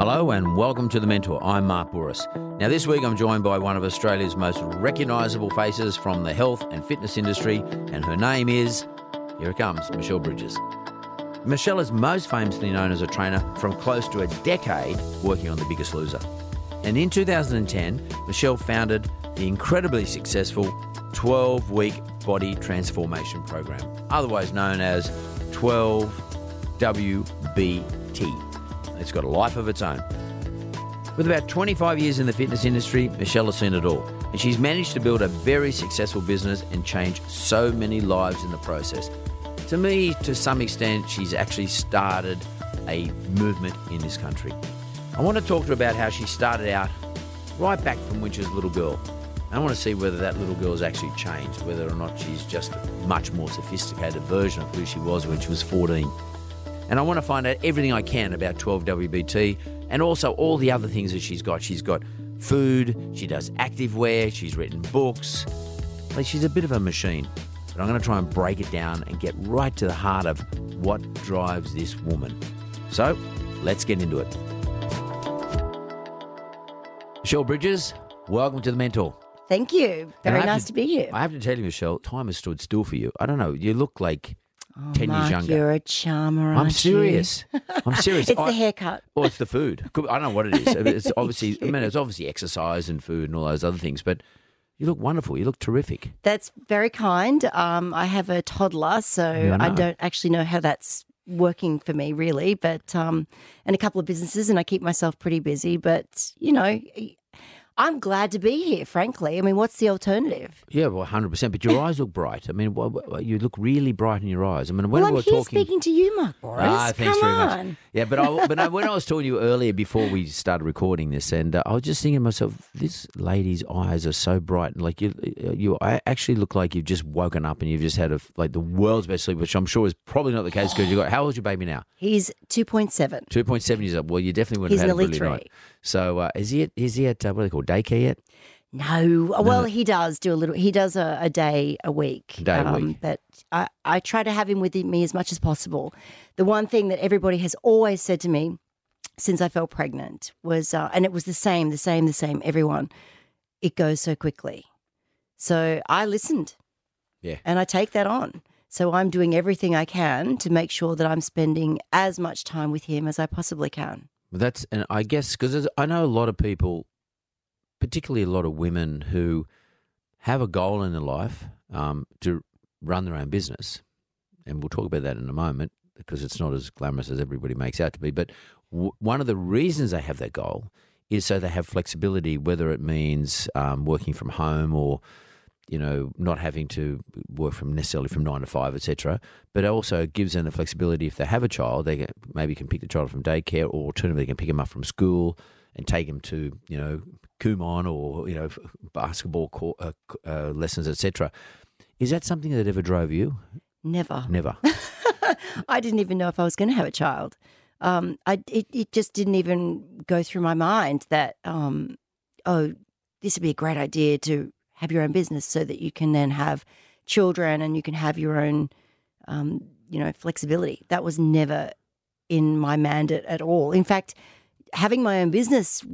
Hello and welcome to The Mentor. I'm Mark Bouris. Now, this week I'm joined by one of Australia's most recognisable faces from the health and fitness industry, and her name is, here it comes, Michelle Bridges. Michelle is most famously known as a trainer from close to a decade working on The Biggest Loser. And in 2010, Michelle founded the incredibly successful 12 week body transformation program, otherwise known as 12WBT. It's got a life of its own. With about 25 years in the fitness industry, Michelle has seen it all. And she's managed to build a very successful business and change so many lives in the process. To me, to some extent, she's actually started a movement in this country. I want to talk to her about how she started out right back from when she was a little girl. I want to see whether that little girl has actually changed, whether or not she's just a much more sophisticated version of who she was when she was 14. And I want to find out everything I can about 12WBT and also all the other things that she's got. She's got food, she does active wear, she's written books. Like she's a bit of a machine. But I'm going to try and break it down and get right to the heart of what drives this woman. So let's get into it. Michelle Bridges, welcome to the Mentor. Thank you. Very nice to- to, be here. I have to tell you, Michelle, time has stood still for you. I don't know. You look like Oh, 10 Mark, years younger. You're a charmer. I'm serious. You? I'm serious. it's I- the haircut. Well, it's the food. I don't know what it is. It's obviously, I mean, it's obviously exercise and food and all those other things, but you look wonderful. You look terrific. That's very kind. Um, I have a toddler, so Yeah, I I, don't actually know how that's working for me, really. But um, and a couple of businesses, and I keep myself pretty busy. But you know, I'm glad to be here. Frankly, I mean, what's the alternative? Yeah, well, 100%. But your eyes look bright. I mean, you look really bright in your eyes. I mean, when well, we I'm were here talking. speaking to you, Mark Bouris. Ah, thanks Come very on. much. Yeah, but I, but I, when I was talking to you earlier before we started recording this, and uh, I was just thinking to myself, this lady's eyes are so bright, and like you, you I actually look like you've just woken up and you've just had a like the world's best sleep, which I'm sure is probably not the case because you got how old's your baby now? He's two point seven. Two point seven years old. Well, you definitely wouldn't He's have had a brilliant three. night. So uh, is he at is he at uh, what do they call daycare yet? No, well, he does do a little. He does a, a day a week. um, Day a week. But I, I try to have him with me as much as possible. The one thing that everybody has always said to me since I fell pregnant was, uh, and it was the same, the same, the same. Everyone, it goes so quickly. So I listened. Yeah. And I take that on. So I'm doing everything I can to make sure that I'm spending as much time with him as I possibly can. That's and I guess because I know a lot of people, particularly a lot of women who have a goal in their life um, to run their own business, and we'll talk about that in a moment because it's not as glamorous as everybody makes out to be. But w- one of the reasons they have that goal is so they have flexibility, whether it means um, working from home or you know, not having to work from necessarily from nine to five, etc. But it also gives them the flexibility if they have a child, they can, maybe can pick the child from daycare, or alternatively, they can pick them up from school and take them to you know Kumon or you know basketball court, uh, uh, lessons, etc. Is that something that ever drove you? Never. Never. I didn't even know if I was going to have a child. Um, I it, it just didn't even go through my mind that um, oh, this would be a great idea to have your own business so that you can then have children and you can have your own um, you know flexibility. That was never in my mandate at all. In fact, having my own business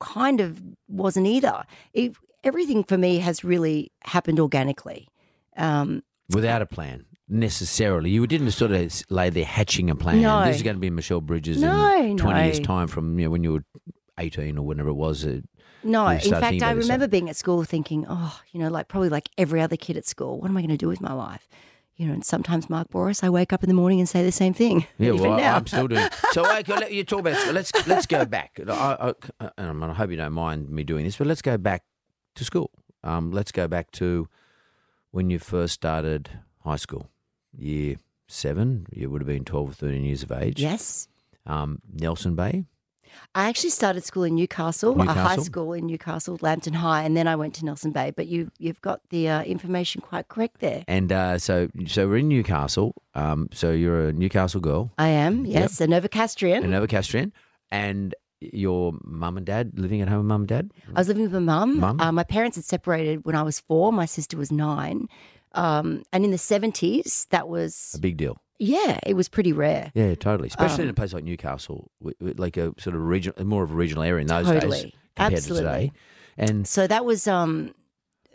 kind of wasn't either. It, everything for me has really happened organically. Um, Without a plan, necessarily. You didn't sort of lay there hatching a plan. No. This is going to be Michelle Bridges No, in 20 years' time from you know, when you were 18 or whenever it was. No, in fact, I yourself. remember being at school thinking, oh, you know, like probably like every other kid at school, what am I going to do with my life? You know, and sometimes, Mark Bouris, I wake up in the morning and say the same thing. Yeah, even well, I- now. I'm still doing. So okay, let you talk about. Let's let's go back. I, I, I hope you don't mind me doing this, but let's go back to school. Um, let's go back to when you first started high school, year seven. You would have been 12 or 13 years of age. Yes. Um, Nelson Bay. I actually started school in Newcastle, a high school in Newcastle, Lambton High, and then I went to Nelson Bay. But you, you've got the uh, information quite correct there. And uh, so, so we're in Newcastle. Um, so you're a Newcastle girl, I am, yes, a Novocastrian. a Novocastrian, and your mum and dad living at home. with Mum and dad. I was living with my mum. Mum? Uh, my parents had separated when I was four. My sister was nine. Um, and in the 70s, that was, A big deal. Yeah, it was pretty rare. Yeah, totally. Especially in Um, a place like Newcastle, like a sort of regional, more of a regional area in those days compared Absolutely. to today. And So that was, um,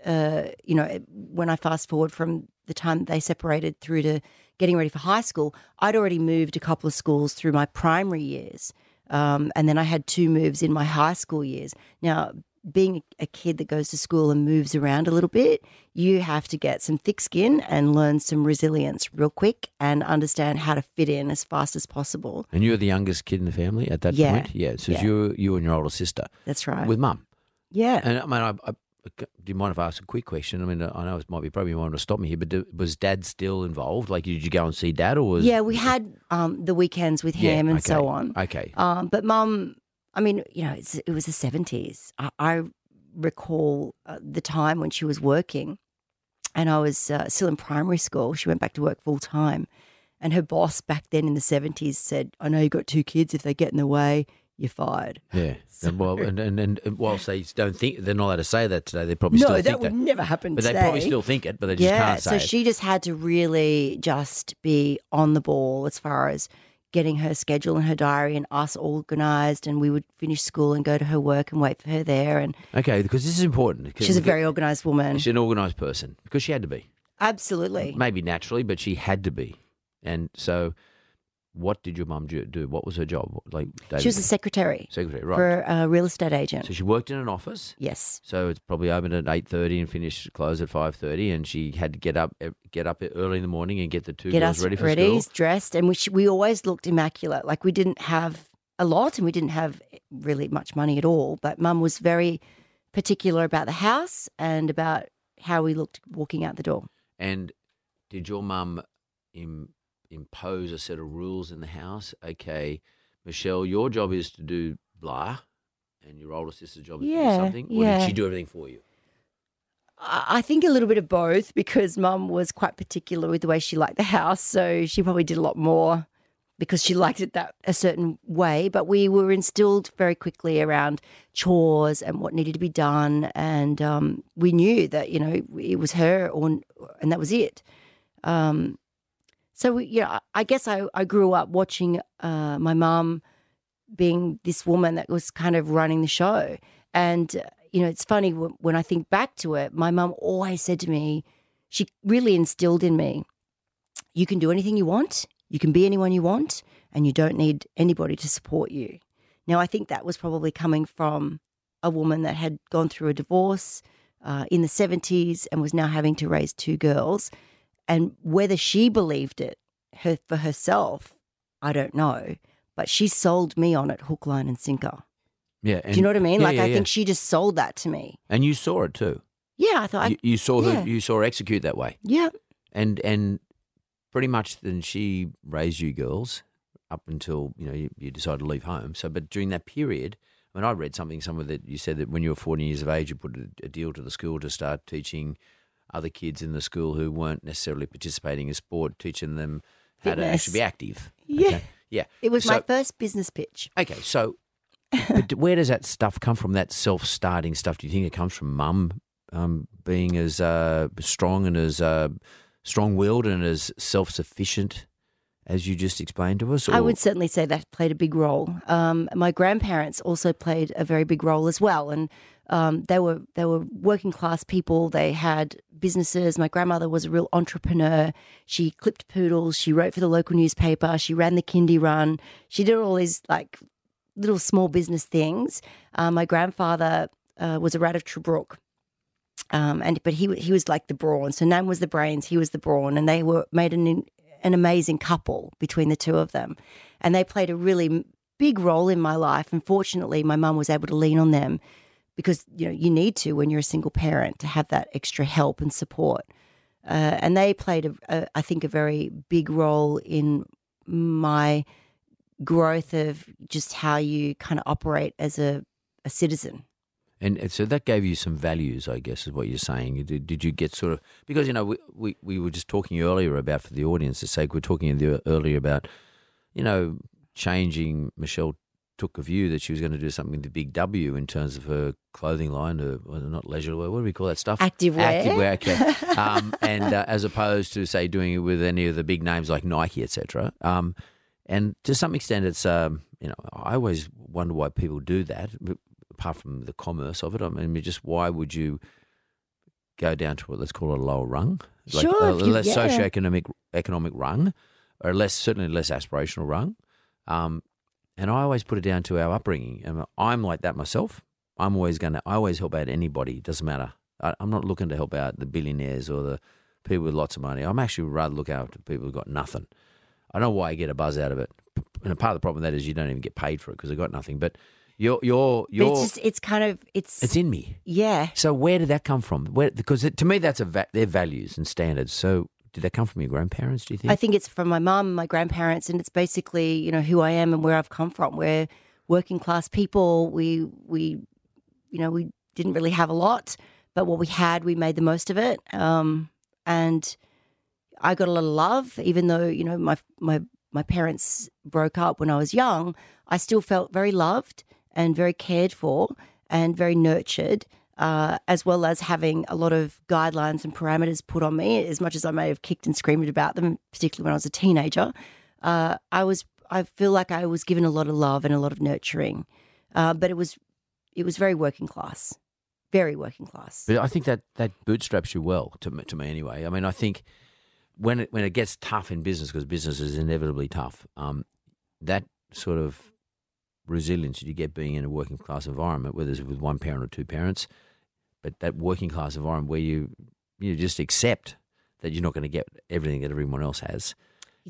uh, you know, when I fast forward from the time they separated through to getting ready for high school, I'd already moved a couple of schools through my primary years. Um, and then I had two moves in my high school years. Now, being a kid that goes to school and moves around a little bit, you have to get some thick skin and learn some resilience real quick and understand how to fit in as fast as possible. and you were the youngest kid in the family at that Yeah. point. Yeah. So it's Yeah. you, you and your older sister That's right. with mum. yeah. And I mean, I, I, do you mind if I ask a quick question? I mean, I know it might be probably you want to stop me here, but do, was Dad still involved? Like, did you go and see Dad, or was yeah, we had um, the weekends with Yeah, him and okay. so on. Okay. Um, but mum, I mean, you know, it's, it was the 70s. I, I recall uh, the time when she was working and I was uh, still in primary school. She went back to work full time. And her boss back then in the 70s said, I know you've got two kids. If they get in the way, you're fired. Yeah. And, well, and, and, and whilst they don't think they're not allowed to say that today, they probably no, still that think would that. never happen But today. they probably still think it, but they just yeah, can't say so it. So she just had to really just be on the ball as far as getting her schedule and her diary and us organized and we would finish school and go to her work and wait for her there and Okay, because this is important. because she's a very organized woman She's an organised person because she had to be. absolutely Maybe naturally, but she had to be. And so, what did your mum do? What was her job? Like, David, she was a secretary secretary, right? for a real estate agent So she worked in an office. yes So it's probably open at eight thirty and finished close at five thirty, and she had to get up eh, get up early in the morning and get the two get girls us ready for ready school. dressed and we, we always looked immaculate like we didn't have a lot and we didn't have really much money at all but mum was very particular about the house and about how we looked walking out the door And did your mum Im- impose a set of rules in the house? Okay, Michelle, your job is to do blah, and your older sister's job is to do Yeah, something. Or yeah. did she do everything for you? I I think a little bit of both because mum was quite particular with the way she liked the house. So she probably did a lot more because she liked it that a certain way. But we were instilled very quickly around chores and what needed to be done. And um, we knew that, you know, it was her or, and that was it. Um, so, we, yeah, I guess I, I grew up watching uh, my mum being this woman that was kind of running the show. And, uh, you know, it's funny when, when I think back to it, my mum always said to me, she really instilled in me, you can do anything you want, you can be anyone you want, and you don't need anybody to support you. Now, I think that was probably coming from a woman that had gone through a divorce uh, in the 70s and was now having to raise two girls. And whether she believed it her, for herself, I don't know. But she sold me on it hook, line, and sinker. Yeah. Do you know what I mean? yeah, like, yeah, I yeah. think she just sold that to me. and you saw it too. Yeah, I thought, you, I, you saw her. You saw her execute that way. yeah, and and pretty much then she raised you girls up until you know you, you decided to leave home. So, but during that period, I mean, I read something somewhere that you said that when you were 14 years of age, you put a, a deal to the school to start teaching other kids in the school who weren't necessarily participating in sport, teaching them how to Fitness. actually be active. Yeah. Okay? yeah. it was my first business pitch. Okay, so but where does that stuff come from? That self-starting stuff? Do you think it comes from mum um, being as uh, strong and as uh, strong-willed and as self-sufficient as you just explained to us? I would certainly say that played a big role. Um, my grandparents also played a very big role as well, and um, they were they were working class people. They had businesses. My grandmother was a real entrepreneur. She clipped poodles. She wrote for the local newspaper. She ran the kindy run. She did all these like little small business things. Uh, my grandfather uh, was a rat of Tobruk. Um, and but he he was like the brawn. So Nan was the brains, he was the brawn, and they were made an an amazing couple between the two of them, and they played a really big role in my life. And fortunately, my mum was able to lean on them because you know you need to when you're a single parent to have that extra help and support. Uh, and they played, a, a, I think, a very big role in my growth of just how you kind of operate as a, a citizen. And, and so that gave you some values, I guess, is what you're saying. Did, did you get sort of because you know we, we, we were just talking earlier about for the audience's sake, we are talking the- earlier about you know changing. Michelle took a view that she was going to do something with the Big W in terms of her clothing line, or well, not leisure wear. What do we call that stuff? Active wear. Activewear, okay. um, and uh, as opposed to say doing it with any of the big names like Nike, etc. Um, and to some extent, it's um, you know I always wonder why people do that. Apart from the commerce of it, I mean, just why would you go down to what let's call it a lower rung, like Sure, a, less yeah. socioeconomic economic rung, or less certainly less aspirational rung. Um, and I always put it down to our upbringing. And I'm like that myself. I'm always going to. I always help out anybody. It doesn't matter. I, I'm not looking to help out the billionaires or the people with lots of money. I'm actually rather look out after people who've got nothing. I don't know why I get a buzz out of it. And a part of the problem with that is you don't even get paid for it because they've got nothing. But you're you're you're. it's just, it's kind of, it's, it's in me. yeah. So where did that come from? Where because it, to me that's a va- their values and standards. So did that come from your grandparents? Do you think? I think it's from my mum and my grandparents, and it's basically you know who I am and where I've come from. We're working class people. We we you know we didn't really have a lot, but what we had, we made the most of it. Um, and I got a lot of love, even though you know my my my parents broke up when I was young. I still felt very loved and very cared for and very nurtured uh, as well as having a lot of guidelines and parameters put on me. As much as I may have kicked and screamed about them, particularly when I was a teenager, uh, I was I feel like I was given a lot of love and a lot of nurturing, uh, but it was it was very working class, very working class. But I think that that bootstraps you well to to me anyway. I mean, I think when it when it gets tough in business because business is inevitably tough, um, that sort of resilience you get being in a working class environment, whether it's with one parent or two parents, but that working class environment where you you just accept that you're not going to get everything that everyone else has,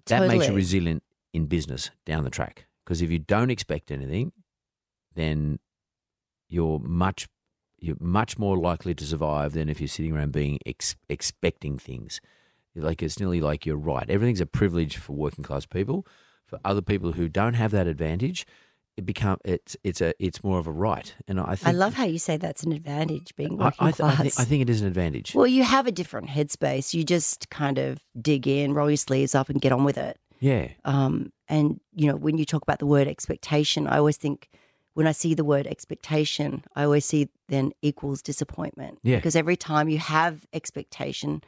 that makes you resilient in business down the track. Because if you don't expect anything, then you're much you're much more likely to survive than if you're sitting around being ex- expecting things. Like it's nearly like you're right. Everything's a privilege for working class people. For other people who don't have that advantage, it become it's it's a it's more of a right. And I think I love how you say that's an advantage being I, working I, th- I, class. think, I think it is an advantage. well, you have a different headspace. You just kind of dig in, roll your sleeves up, and get on with it. yeah, Um, and you know, when you talk about the word expectation, I always think when I see the word expectation, I always see then equals disappointment. Yeah. Because every time you have expectation,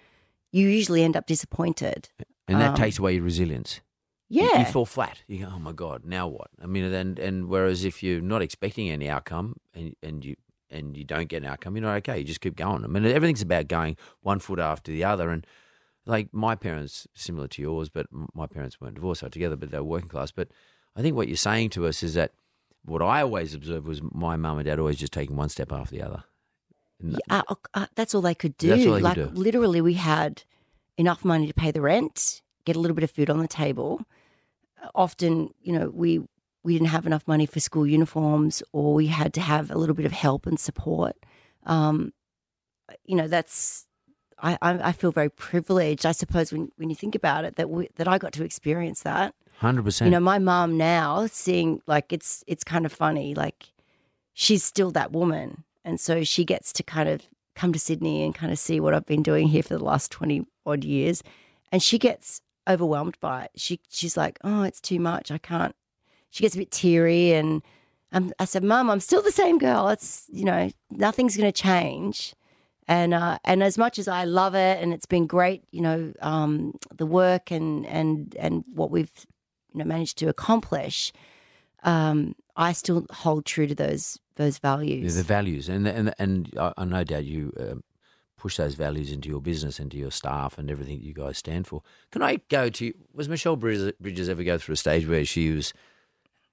you usually end up disappointed. and that um, takes away your resilience. You- Yeah. you, fall flat. You go, oh my god, now what? I mean, and and whereas if you're not expecting any outcome and and you and you don't get an outcome, you're not okay. You just keep going. I mean, everything's about going one foot after the other. And like my parents, similar to yours, but my parents weren't divorced, were together, but they were working class. But I think what you're saying to us is that what I always observed was my mum and dad always just taking one step after the other. Yeah, uh, uh, that's all they could do. All they could like do. literally, we had enough money to pay the rent, get a little bit of food on the table. Uh, Often, you know, we we didn't have enough money for school uniforms, or we had to have a little bit of help and support. Um, you know, that's I, I I feel very privileged. I suppose when when you think about it, that we, that I got to experience that. Hundred percent. You know, my mom now seeing like it's it's kind of funny. Like she's still that woman, and so she gets to kind of come to Sydney and kind of see what I've been doing here for the last twenty odd years, and she gets overwhelmed by it. She she's like, oh, it's too much. I can't. She gets a bit teary, and um, I said, Mum, I'm still the same girl. It's you know nothing's going to change. And uh, and as much as I love it, and it's been great, you know, um, the work and and and what we've you know managed to accomplish, um, I still hold true to those those values. The values, and and and I, I no doubt you um, push those values into your business into your staff and everything that you guys stand for. Can I go to? Was Michelle Bridges, ever go through a stage where she was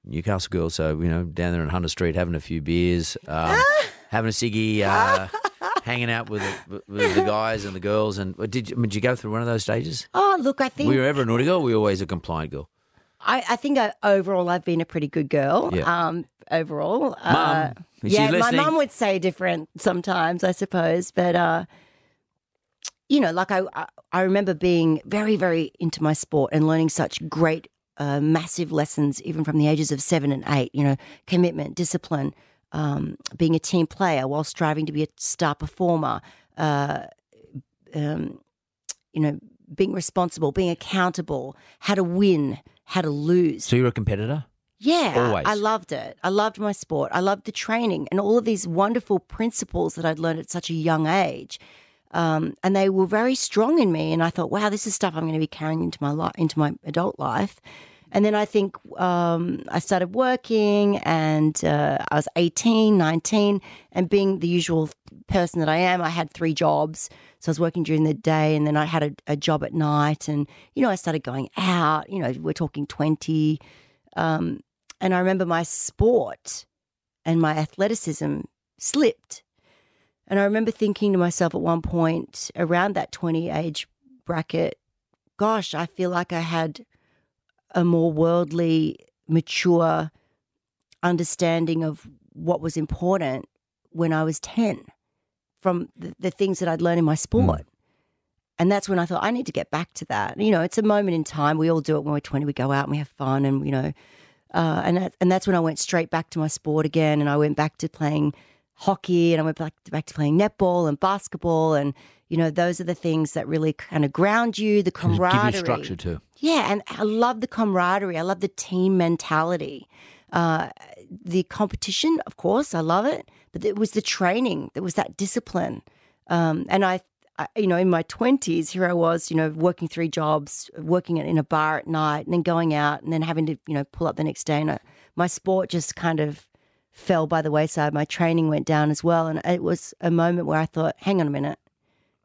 Newcastle girl, so you know down there in Hunter Street having a few beers, um, having a ciggy, uh, hanging out with the, with the guys and the girls, and did you, did you go through one of those stages? Oh, look, I think we Were ever a naughty girl? We were always a compliant girl? I, I think I, overall I've been a pretty good girl. Yeah. Um, overall, uh, Mum, is she yeah, my mum would say different sometimes, I suppose, but uh, you know, like I, I, I remember being very, very into my sport and learning such great, uh, massive lessons, even from the ages of seven and eight. You know, commitment, discipline, um, being a team player while striving to be a star performer. Uh, um, you know, being responsible, being accountable, how to win, how to lose. So you're a competitor. Yeah, Always. I loved it. I loved my sport. I loved the training and all of these wonderful principles that I'd learned at such a young age. Um, and they were very strong in me. And I thought, wow, this is stuff I'm going to be carrying into my life, into my adult life. And then I think um, I started working and uh, I was 18, 19, and being the usual person that I am, I had three jobs. So I was working during the day and then I had a, a job at night. And, you know, I started going out, you know, we're talking 20. Um, and I remember my sport and my athleticism slipped. And I remember thinking to myself at one point around that 20 age bracket, gosh, I feel like I had a more worldly, mature understanding of what was important when I was 10 from the, the things that I'd learned in my sport. And that's when I thought, I need to get back to that. You know, it's a moment in time. We all do it when we're 20. We go out and we have fun and, you know, uh, and, that, and that's when I went straight back to my sport again. And I went back to playing hockey and I went back, back to playing netball and basketball. And, you know, those are the things that really kind of ground you, the camaraderie. Give you structure too. Yeah, and I love the camaraderie. I love the team mentality. Uh, the competition, of course, I love it, but it was the training. There was that discipline, um, and I, I, you know, in my twenties, here I was, you know, working three jobs, working in a bar at night, and then going out, and then having to, you know, pull up the next day. And I, my sport just kind of fell by the wayside. My training went down as well, and it was a moment where I thought, "Hang on a minute,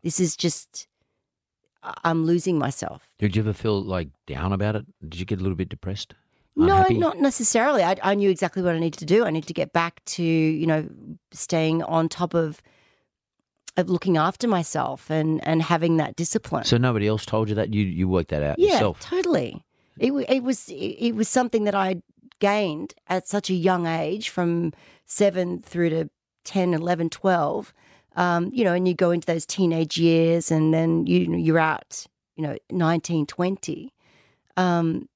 this is just." I'm losing myself. Did you ever feel like down about it? Did you get a little bit depressed? No, Unhappy? not necessarily. I, I knew exactly what I needed to do. I needed to get back to, you know, staying on top of of looking after myself and and having that discipline. So nobody else told you that you you worked that out yeah, yourself. totally. It it was it, it was something that I gained at such a young age, from seven through to 10, 11, 12. Um, you know, and you go into those teenage years, and then you you're out, you know, 19, 20. Um,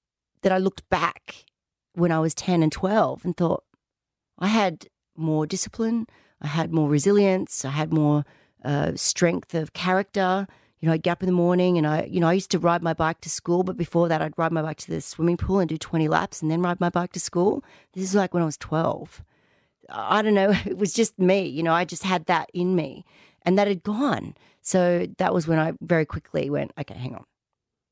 that I looked back when I was 10 and 12 and thought I had more discipline, I had more resilience, I had more uh, strength of character. You know, I'd get up in the morning and I, you know, I used to ride my bike to school, but before that, I'd ride my bike to the swimming pool and do 20 laps and then ride my bike to school. This is like when I was 12. I don't know. It was just me. You know, I just had that in me and that had gone. So that was when I very quickly went, okay, hang on,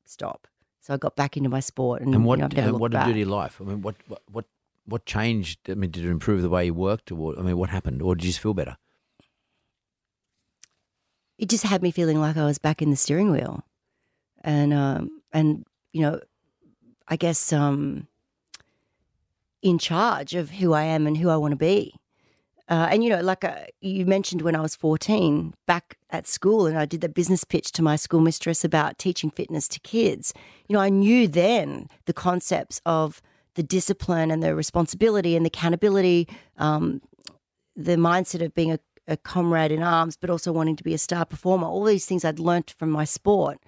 stop. So I got back into my sport and, And what you know, and what did do to your life? I mean, what what what what changed? I mean, did it improve the way you worked, or I mean, what happened, or did you just feel better? it just had me feeling like I was back in the steering wheel, and um, and you know, I guess um, in charge of who I am and who I want to be. Uh, and you know, like uh, you mentioned, when I was fourteen, back at school, and I did the business pitch to my school mistress about teaching fitness to kids. You know, I knew then the concepts of the discipline and the responsibility and the accountability, um, the mindset of being a, a comrade in arms, but also wanting to be a star performer. All these things I'd learnt from my sport.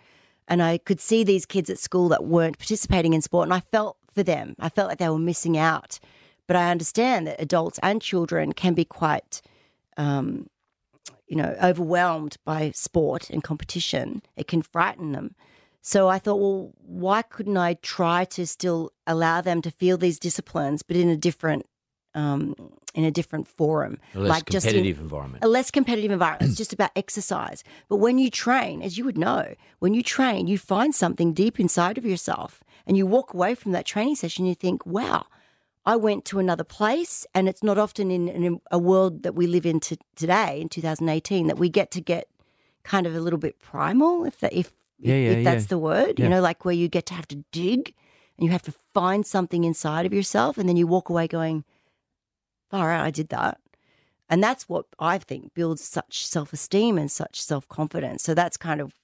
And I could see these kids at school that weren't participating in sport, and I felt for them. I felt like they were missing out. But I understand that adults and children can be quite, um, you know, overwhelmed by sport and competition. It can frighten them. So I thought, well, why couldn't I try to still allow them to feel these disciplines, but in a different um, in a different forum, A less like just in- competitive environment. a less competitive environment. It's just about exercise. But when you train, as you would know, when you train, you find something deep inside of yourself and you walk away from that training session, you think, wow, I went to another place. And it's not often in, in a world that we live in to, today, in 2018, that we get to get kind of a little bit primal, if that, if, Yeah, yeah, if that's yeah. the word, you know, like where you get to have to dig and you have to find something inside of yourself. And then you walk away going, far out, I did that. And that's what I think builds such self esteem and such self confidence. So that's kind of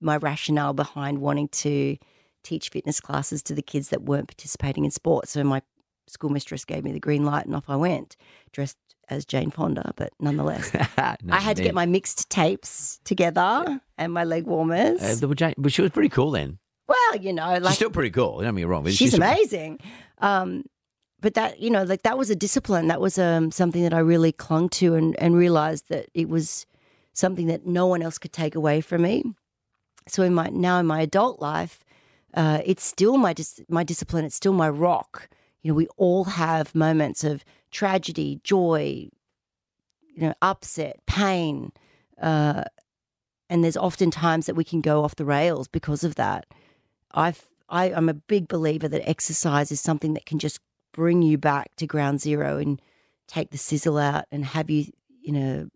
my rationale behind wanting to teach fitness classes to the kids that weren't participating in sports. So my schoolmistress gave me the green light and off I went, dressed as Jane Fonda, but nonetheless. No, I had to get my mixed tapes together and my leg warmers. Uh, but Jane- but she was pretty cool then. well, you know, like she's still pretty cool. Don't get me wrong. she's still- amazing. Um, but that you know, like that was a discipline. That was um, something that I really clung to and, and realized that it was something that no one else could take away from me. So in my now in my adult life, uh, it's still my dis- my discipline. It's still my rock. You know, we all have moments of tragedy, joy, you know, upset, pain, uh, and there's often times that we can go off the rails because of that. I've, I, I'm a big believer that exercise is something that can just bring you back to ground zero and take the sizzle out and have you in a,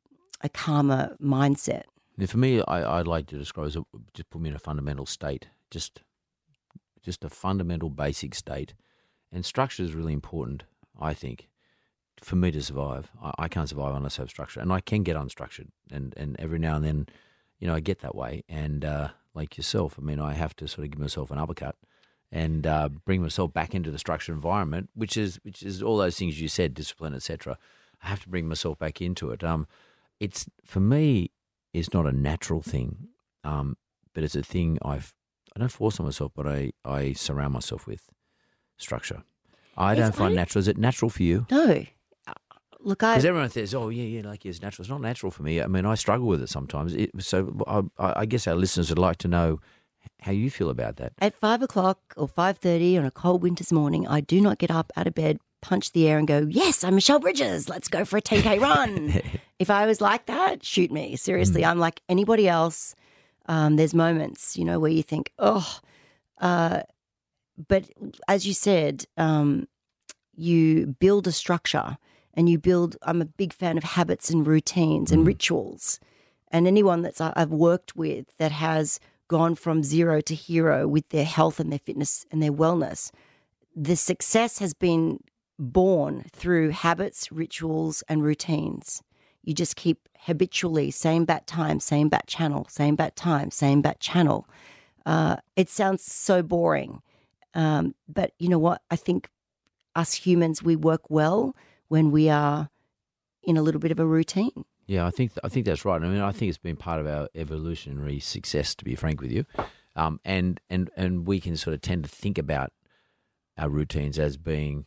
a calmer mindset. For me, I, I'd like to describe as a, just put me in a fundamental state, just just a fundamental basic state, and structure is really important. I think for me to survive, I, I can't survive unless I have structure, and I can get unstructured, and and every now and then, you know, I get that way, and uh, like yourself, I mean, I have to sort of give myself an uppercut. And uh, bring myself back into the structured environment, which is which is all those things you said, discipline, etc. I have to bring myself back into it. Um, it's for me, it's not a natural thing, um, but it's a thing I've I don't force on myself, but I, I surround myself with structure. I don't find natural. Is it natural for you? No, Uh, look, I Because everyone says, "Oh, yeah, yeah, like it's natural." It's not natural for me. I mean, I struggle with it sometimes. It, so I, I guess our listeners would like to know how you feel about that. At five o'clock or five thirty on a cold winter's morning, I do not get up out of bed, punch the air, and go, "Yes, I'm Michelle Bridges. Let's go for a 10k run." if I was like that, shoot me. Seriously, I'm like anybody else. Um, there's moments, you know, where you think, "Oh," uh, but as you said, um, you build a structure and you build. I'm a big fan of habits and routines and rituals. And anyone that's I- I've worked with that has gone from zero to hero with their health and their fitness and their wellness, the success has been born through habits, rituals, and routines. You just keep habitually same bat time, same bat channel, same bat time, same bat channel. Uh, it sounds so boring, um, but you know what? I think us humans we work well when we are in a little bit of a routine. Yeah, I think I think that's right. I mean, I think it's been part of our evolutionary success, to be frank with you, um, and and and we can sort of tend to think about our routines as being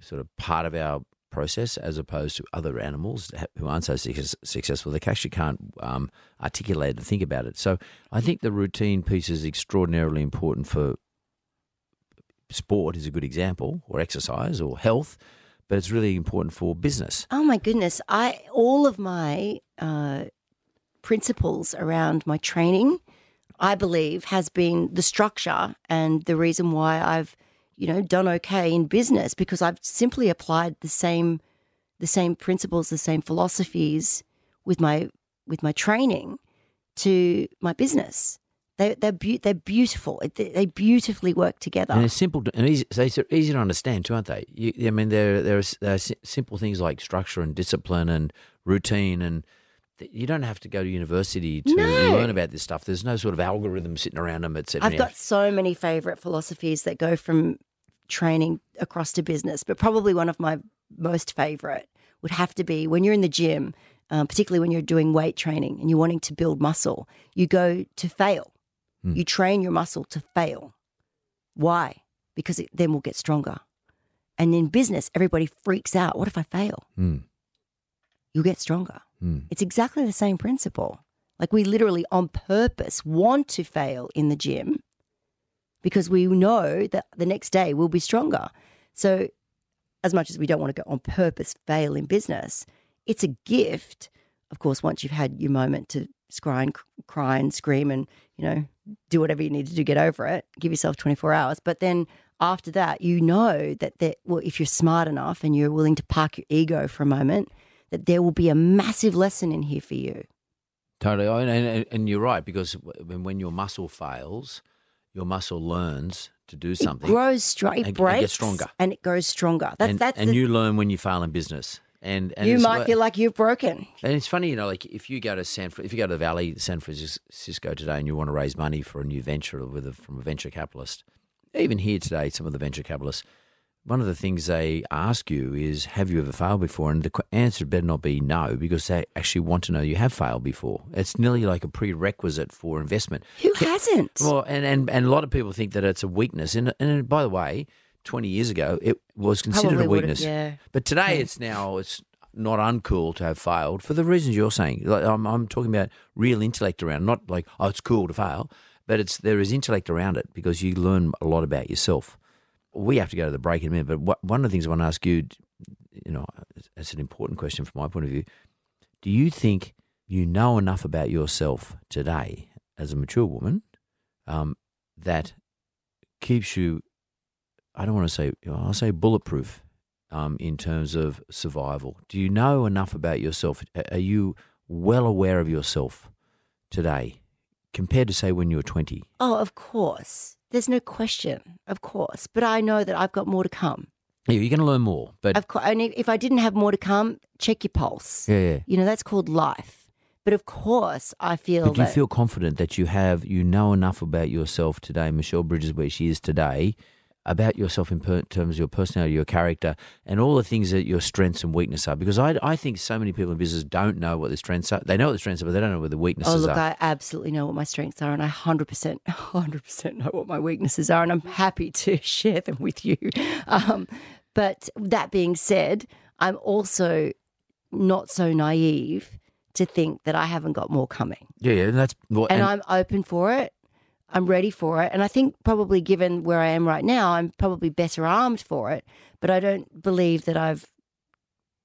sort of part of our process, as opposed to other animals who aren't so success, successful. They actually can't um, articulate and think about it. So I think the routine piece is extraordinarily important for sport. Is a good example, or exercise, or health. But it's really important for business. Oh my goodness! I all of my uh, principles around my training, I believe, has been the structure and the reason why I've, you know, done okay in business because I've simply applied the same, the same principles, the same philosophies with my with my training to my business. They, they're beau- they're beautiful. They, they beautifully work together. And they're simple and easy, they're easy to understand too, aren't they? You, I mean, there there are, there are simple things like structure and discipline and routine, and you don't have to go to university to No. learn about this stuff. There's no sort of algorithm sitting around them, etc. I've got so many favorite philosophies that go from training across to business, but probably one of my most favorite would have to be when you're in the gym, um, particularly when you're doing weight training and you're wanting to build muscle, you go to fail. Hmm. You train your muscle to fail. Why? Because it then will get stronger. And in business, everybody freaks out. What if I fail? Mm, You'll get stronger. mm. It's exactly the same principle. Like we literally on purpose want to fail in the gym because we know that the next day we'll be stronger. So as much as we don't want to go on purpose fail in business, it's a gift. Of course, once you've had your moment to cry and cry and scream and you know do whatever you need to do to get over it, give yourself 24 hours. But then after that, you know that that well, if you're smart enough and you're willing to park your ego for a moment, that there will be a massive lesson in here for you. Totally, oh, and, and, and you're right because when, when your muscle fails, your muscle learns to do something. It grows straight, and- and gets stronger. and it grows stronger. That's and that's and the, you learn when you fail in business. And, and you might feel like you've broken. And it's funny, you know, like if you go to San, if you go to the Valley, San Francisco today, and you want to raise money for a new venture with a, from a venture capitalist, even here today, some of the venture capitalists, one of the things they ask you is, "Have you ever failed before?" And the answer better not be no, because they actually want to know you have failed before. It's nearly like a prerequisite for investment. Who hasn't? Well, and, and, and a lot of people think that it's a weakness. And, and by the way, 20 years ago, it was considered Probably a weakness. yeah. But today, it's now it's not uncool to have failed for the reasons you're saying. Like, I'm, I'm talking about real intellect around, not like oh, it's cool to fail, but it's there is intellect around it because you learn a lot about yourself. We have to go to the break in a minute, but what, one of the things I want to ask you, you know, it's an important question from my point of view. Do you think you know enough about yourself today as a mature woman um, that keeps you, I don't want to say, I'll say bulletproof um, in terms of survival? Do you know enough about yourself? Are you well aware of yourself today compared to, say, when you were 20? Oh, of course. There's no question. Of course. But I know that I've got more to come. Yeah, you're going to learn more, but Of course. And if if I didn't have more to come, check your pulse. yeah, yeah. You know, that's called life. But of course, I feel But do you that feel confident that you have, you know enough about yourself today, Michelle Bridges, where she is today, about yourself in per- terms of your personality, your character, and all the things that your strengths and weaknesses are? Because I, I think so many people in business don't know what their strengths are. They know what the strengths are, but they don't know what the weaknesses are. Oh, look, are. I absolutely know what my strengths are, and I 100%, 100% know what my weaknesses are, and I'm happy to share them with you. Um, but that being said, I'm also not so naive to think that I haven't got more coming. yeah, yeah, and that's what. And, I'm open for it. I'm ready for it. And I think probably given where I am right now, I'm probably better armed for it. But I don't believe that I've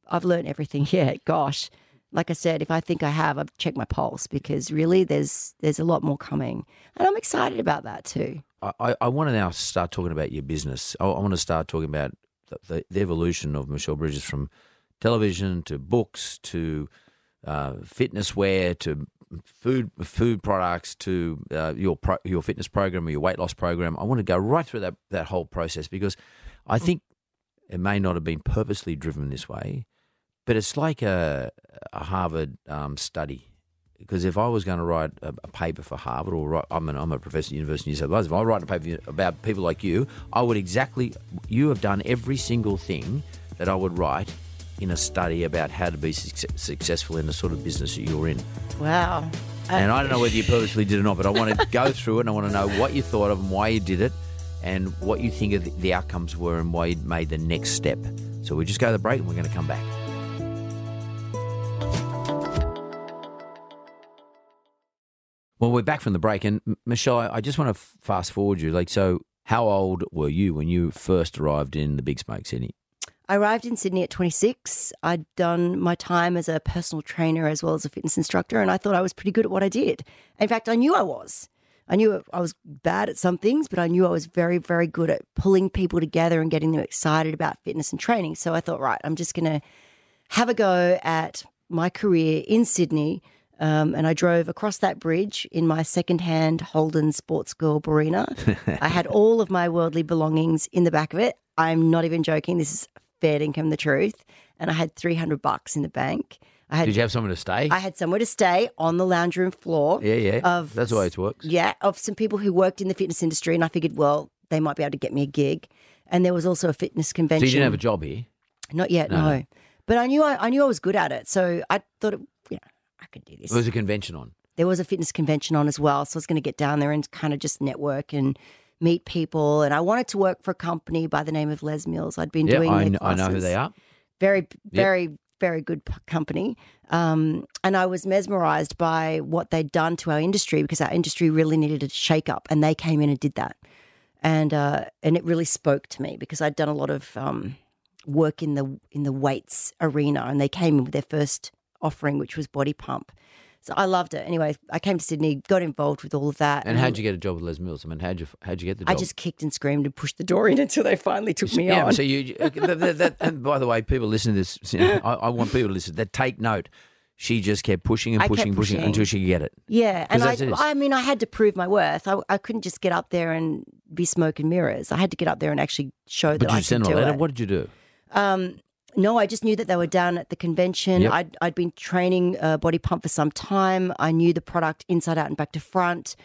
I've learned everything yet. Gosh. Like I said, if I think I have, I've checked my pulse because really there's there's a lot more coming. And I'm excited about that too. I, I- want to now start talking about your business. I, I want to start talking about the, the, the evolution of Michelle Bridges from television to books to uh, fitness wear to food food products to uh, your pro, your fitness program or your weight loss program. I want to go right through that that whole process because I think it may not have been purposely driven this way, but it's like a, a Harvard um, study. Because if I was going to write a, a paper for Harvard, or write, I'm, an, I'm a professor at the University of New South Wales, if I write a paper about people like you, I would exactly, you have done every single thing that I would write in a study about how to be suc successful in the sort of business that you're in. Wow. And uh, I don't know whether you purposely did or not, but I want to go through it and I want to know what you thought of and why you did it and what you think of the, outcomes were and why you made the next step. So we just go to the break and we're going to come back. Well, we're back from the break, and Michelle, I I just want to fast forward you. Like, so how old were you when you first arrived in the Big Smoke, Sydney? I arrived in Sydney at 26. I'd done my time as a personal trainer as well as a fitness instructor, and I thought I was pretty good at what I did. In fact, I knew I was. I knew I was bad at some things, but I knew I was very, very good at pulling people together and getting them excited about fitness and training. So I thought, right, I'm just going to have a go at my career in Sydney. Um, and I drove across that bridge in my secondhand Holden Sports Girl Barina. I had all of my worldly belongings in the back of it. I'm not even joking. This is fair income, the truth. And I had 300 bucks in the bank. I had Did you have somewhere to stay? I had somewhere to stay on the lounge room floor. yeah, yeah. Of That's the way it works. Yeah, of some people who worked in the fitness industry, and I figured, well, they might be able to get me a gig. And there was also a fitness convention. So you didn't have a job here? Not yet, No, no. no. But I knew I, I knew I was good at it, so I thought, it, you know, I could do this. There was a convention on. there was a fitness convention on as well, so I was going to get down there and kind of just network and meet people. And I wanted to work for a company by the name of Les Mills. I'd been Yeah, doing I, their kn- I know who they are. very very very good p- company um, and i was mesmerized by what they'd done to our industry because our industry really needed a shake up and they came in and did that and uh, and it really spoke to me because i'd done a lot of um, work in the in the weights arena, and they came in with their first offering, which was body pump. So I loved it. Anyway, I came to Sydney, got involved with all of that. And how'd you get a job with Les Mills? I mean, how'd you how'd you get the job? I just kicked and screamed and pushed the door in until they finally took me yeah, on. So you, that, that, that, and by the way, people listening to this, you know, I, I want people to listen. That take note. She just kept pushing and pushing, pushing, pushing. until she could get it. Yeah, and I. I mean, I had to prove my worth. I, I couldn't just get up there and be smoke and mirrors. I had to get up there and actually show But that did I you send could a do letter? it. What did you do? Um, no, I just knew that they were down at the convention. Yep. I'd, I'd been training uh, body pump for some time. I knew the product inside out and back to front.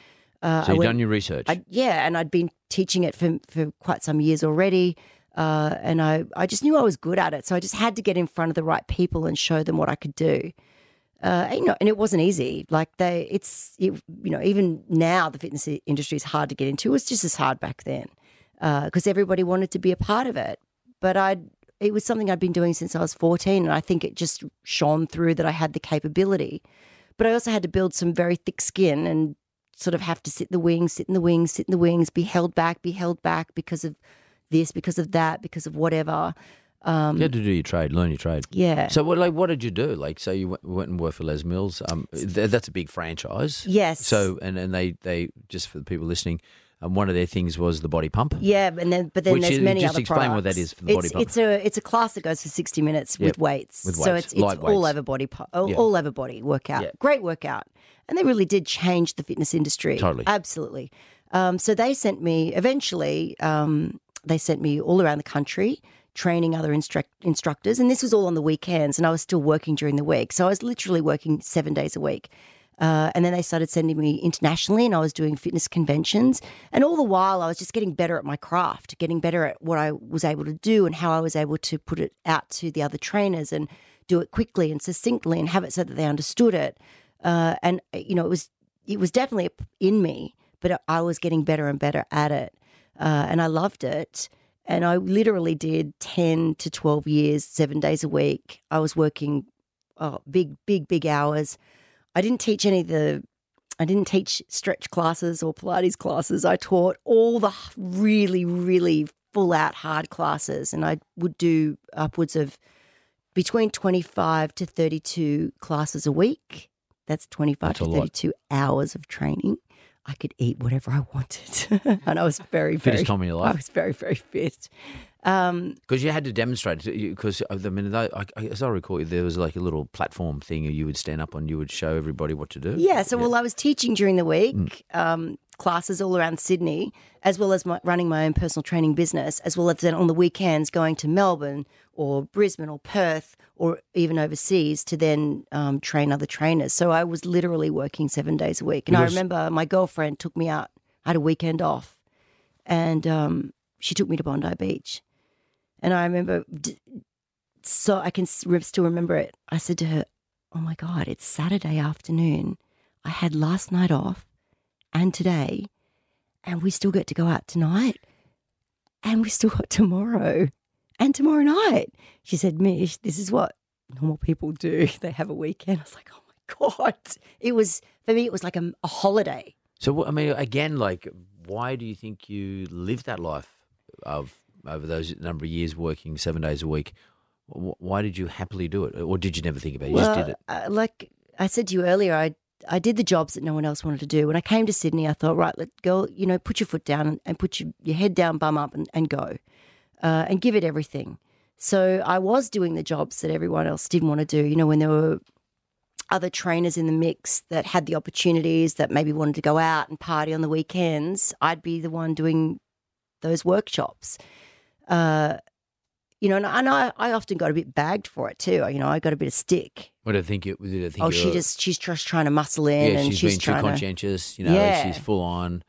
Uh, So you've went- done your research. I, yeah, and I'd been teaching it for, for quite some years already. Uh, and I, I just knew I was good at it. So I just had to get in front of the right people and show them what I could do. Uh, and, you know, and it wasn't easy. Like they, it's, it, you know, even now the fitness industry is hard to get into. It was just as hard back then because everybody wanted to be a part of it. But I, it was something I'd been doing since I was 14. And I think it just shone through that I had the capability. But I also had to build some very thick skin and sort of have to sit in the wings, sit in the wings, sit in the wings, be held back, be held back because of this, because of that, because of whatever. Um, you had to do your trade, learn your trade. yeah. So what, like, what did you do? Like, so you went, went and worked for Les Mills. Um, th- that's a big franchise. Yes. So, and, and they, they just for the people listening, um, one of their things was the body pump. Yeah, and then but then Which there's is- many just other explain what that is for the it's, body pump. It's a it's a class that goes for 60 minutes Yep, with weights. with So weights, it's it's light all weights. over body all, Yeah. all over body workout. Yeah. Great workout. And they really did change the fitness industry. Totally. Absolutely. Um, so they sent me eventually um, they sent me all around the country training other instruct- instructors and this was all on the weekends and I was still working during the week. So I was literally working 7 days a week. Uh, and then they started sending me internationally, and I was doing fitness conventions. And all the while, I was just getting better at my craft, getting better at what I was able to do and how I was able to put it out to the other trainers and do it quickly and succinctly and have it so that they understood it. Uh, and you know, it was it was definitely in me, but I was getting better and better at it, uh, and I loved it. And I literally did ten to twelve years, seven days a week. I was working oh, big, big, big hours. I didn't teach any of the I didn't teach stretch classes or Pilates classes. I taught all the really, really full out hard classes, and I would do upwards of between 25 to 32 classes a week. That's 25 That's to lot. 32 hours of training. I could eat whatever I wanted. and I was very, very, Fittest time of your life. I was very, very fit. Um, Because you had to demonstrate it. Because I mean, I, as I recall, there was like a little platform thing you would stand up on. You would show everybody what to do. Yeah, so well, I was teaching during the week, Mm. um, classes all around Sydney, as well as my, running my own personal training business, as well as then on the weekends going to Melbourne or Brisbane or Perth or even overseas to then um, train other trainers. So I was literally working seven days a week. And I remember my girlfriend took me out, I had a weekend off, and um, she took me to Bondi Beach. And I remember, so I can still remember it. I said to her, Oh my God, it's Saturday afternoon. I had last night off and today, and we still get to go out tonight, and we still got tomorrow and tomorrow night. She said, Mish, this is what normal people do. They have a weekend. I was like, Oh my God. It was, for me, it was like a, a holiday. So I mean, again, like, why do you think you live that life of over those number of years working seven days a week? Why did you happily do it, or did you never think about it? You just did it. Uh, like I said to you earlier, I I did the jobs that no one else wanted to do. When I came to Sydney, I thought, right, let go. You know, put your foot down and, and put your, your head down, bum up, and, and go, uh, and give it everything. So I was doing the jobs that everyone else didn't want to do. You know, when there were other trainers in the mix that had the opportunities that maybe wanted to go out and party on the weekends, I'd be the one doing those workshops. Uh, you know, and, and I, I often got a bit bagged for it too. You know, I got a bit of stick. What did I think? You did I think Oh, she were- just she's just trying to muscle in, yeah, and she's, she's, too trying to. conscientious. You know, Yeah. she's full on.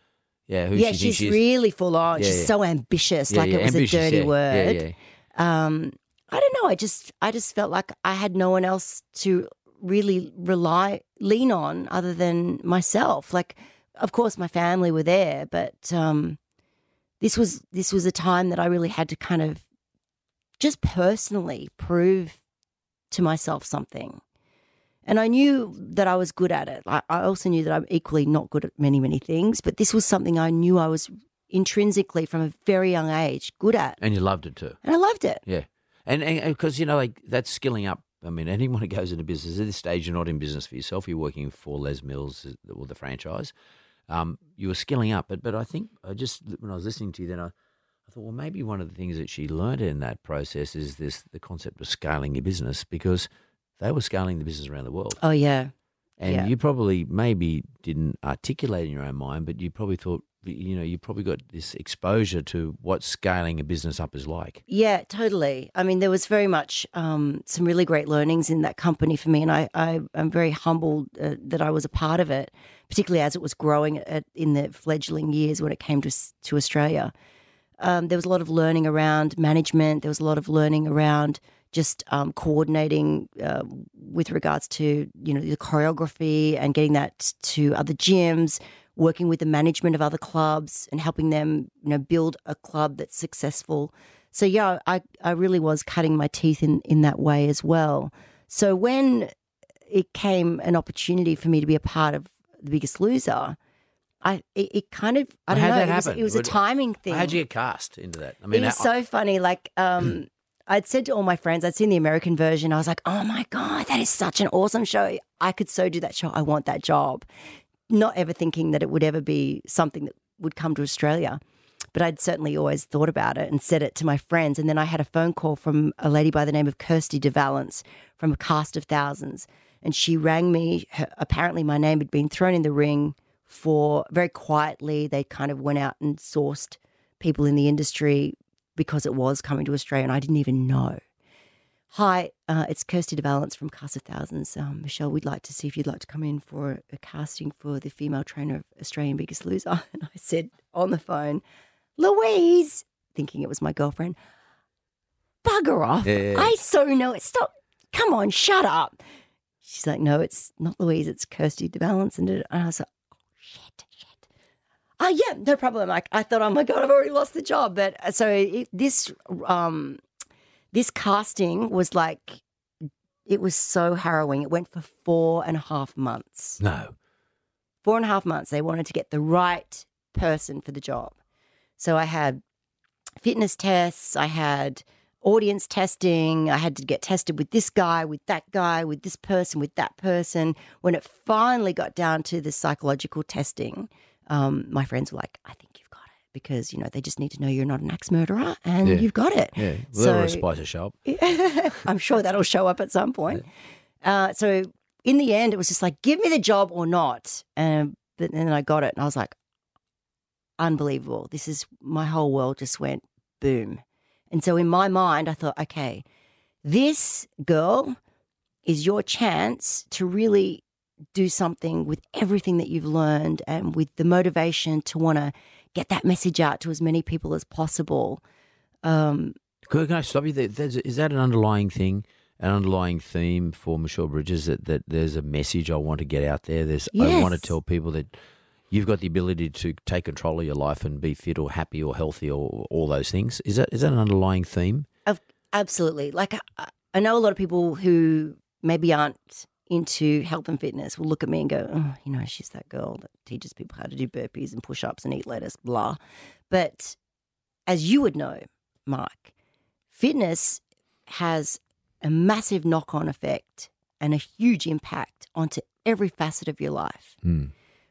Yeah, who Yeah, she she's she really full on. Yeah, she's yeah. so ambitious, like it was ambitious, a dirty word. Um, I don't know. I just I just felt like I had no one else to really rely lean on other than myself. Like, of course, my family were there, but um, this was this was a time that I really had to kind of just personally prove to myself something. And I knew that I was good at it. I, I also knew that I'm equally not good at many, many things, but this was something I knew I was intrinsically from a very young age good at. And you loved it too. And I loved it. Yeah. And because you know, like that's skilling up. I mean, anyone who goes into business at this stage, you're not in business for yourself. You're working for Les Mills uh, or the franchise. Um, you were skilling up, but but I think I just when I was listening to you, then I, I thought, well, maybe one of the things that she learned in that process is this the concept of scaling your business because they were scaling the business around the world. Oh yeah, And Yeah. you probably maybe didn't articulate in your own mind, but you probably thought, you know, you probably got this exposure to what scaling a business up is like. Yeah, totally. I mean, there was very much um, some really great learnings in that company for me, and I, I am very humbled uh, that I was a part of it, particularly as it was growing at, in the fledgling years when it came to to Australia. Um, there was a lot of learning around management. There was a lot of learning around just um, coordinating uh, with regards to you know the choreography and getting that to other gyms, working with the management of other clubs and helping them you know build a club that's successful. So yeah, I I really was cutting my teeth in in that way as well. So when it came an opportunity for me to be a part of The Biggest Loser, I it, it kind of I Well, don't know it was, it was a timing thing How'd you get cast into that? I mean, it was how- so funny. Like, um, I'd said to all my friends, I'd seen the American version. I was like, oh my God, that is such an awesome show. I could so do that show. I want that job. Not ever thinking that it would ever be something that would come to Australia. But I'd certainly always thought about it and said it to my friends. And then I had a phone call from a lady by the name of Kirsty de Valence from a cast of thousands. And she rang me. Her, apparently, my name had been thrown in the ring for very quietly. They kind of went out and sourced people in the industry because it was coming to Australia and I didn't even know. Hi, uh, it's Kirsty de Valence from Cast of Thousands. Um, Michelle, we'd like to see if you'd like to come in for a, casting for the female trainer of Australian Biggest Loser. And I said on the phone, Louise, thinking it was my girlfriend, bugger off. Yeah, yeah. I so know it. Stop. Come on, shut up. She's like, no, it's not Louise, it's Kirsty de Valence. And I was like, oh, shit, shit. Oh yeah, no problem. I, I thought, oh my god, I've already lost the job. But uh, so it, this um this casting was like it was so harrowing. It went for four and a half months. no. Four and a half months. They wanted to get the right person for the job. So I had fitness tests. I had audience testing. I had to get tested with this guy, with that guy, with this person, with that person. When it finally got down to the psychological testing, um, my friends were like, I think you've got it because, you know, they just need to know you're not an axe murderer and Yeah. you've got it. Yeah. Well, So- spice a show up. I'm sure that'll show up at some point. Uh, so in the end, it was just like, give me the job or not. And but then I got it, and I was like, unbelievable. This is my whole world just went boom. And so in my mind, I thought, okay, this girl is your chance to really do something with everything that you've learned and with the motivation to want to get that message out to as many people as possible. Um, Can I stop you there? There's, is that an underlying thing, an underlying theme for Michelle Bridges that, that there's a message I want to get out there? There's I want to tell people that you've got the ability to take control of your life and be fit or happy or healthy or all those things. Is that is that an underlying theme? Of, absolutely. Like I, I know a lot of people who maybe aren't into health and fitness will look at me and go, oh, you know, she's that girl that teaches people how to do burpees and push ups and eat lettuce, blah. But as you would know, Mike, fitness has a massive knock on effect and a huge impact onto every facet of your life Hmm.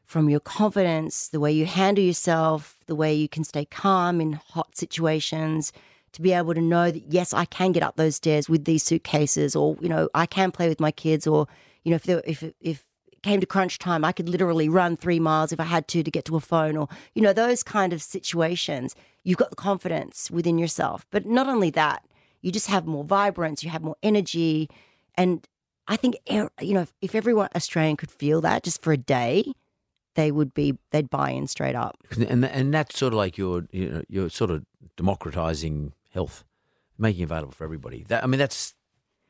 From your confidence, the way you handle yourself, the way you can stay calm in hot situations, to be able to know that yes, I can get up those stairs with these suitcases, or you know, I can play with my kids, or you know, if there, if if it came to crunch time, I could literally run three miles if I had to to get to a phone, or you know, those kind of situations. You've got the confidence within yourself, but not only that, you just have more vibrance, you have more energy, and I think you know, if everyone Australian could feel that just for a day, they would be they'd buy in straight up. And and that's sort of like you're you know, you're sort of democratizing health, making it available for everybody. That I mean that's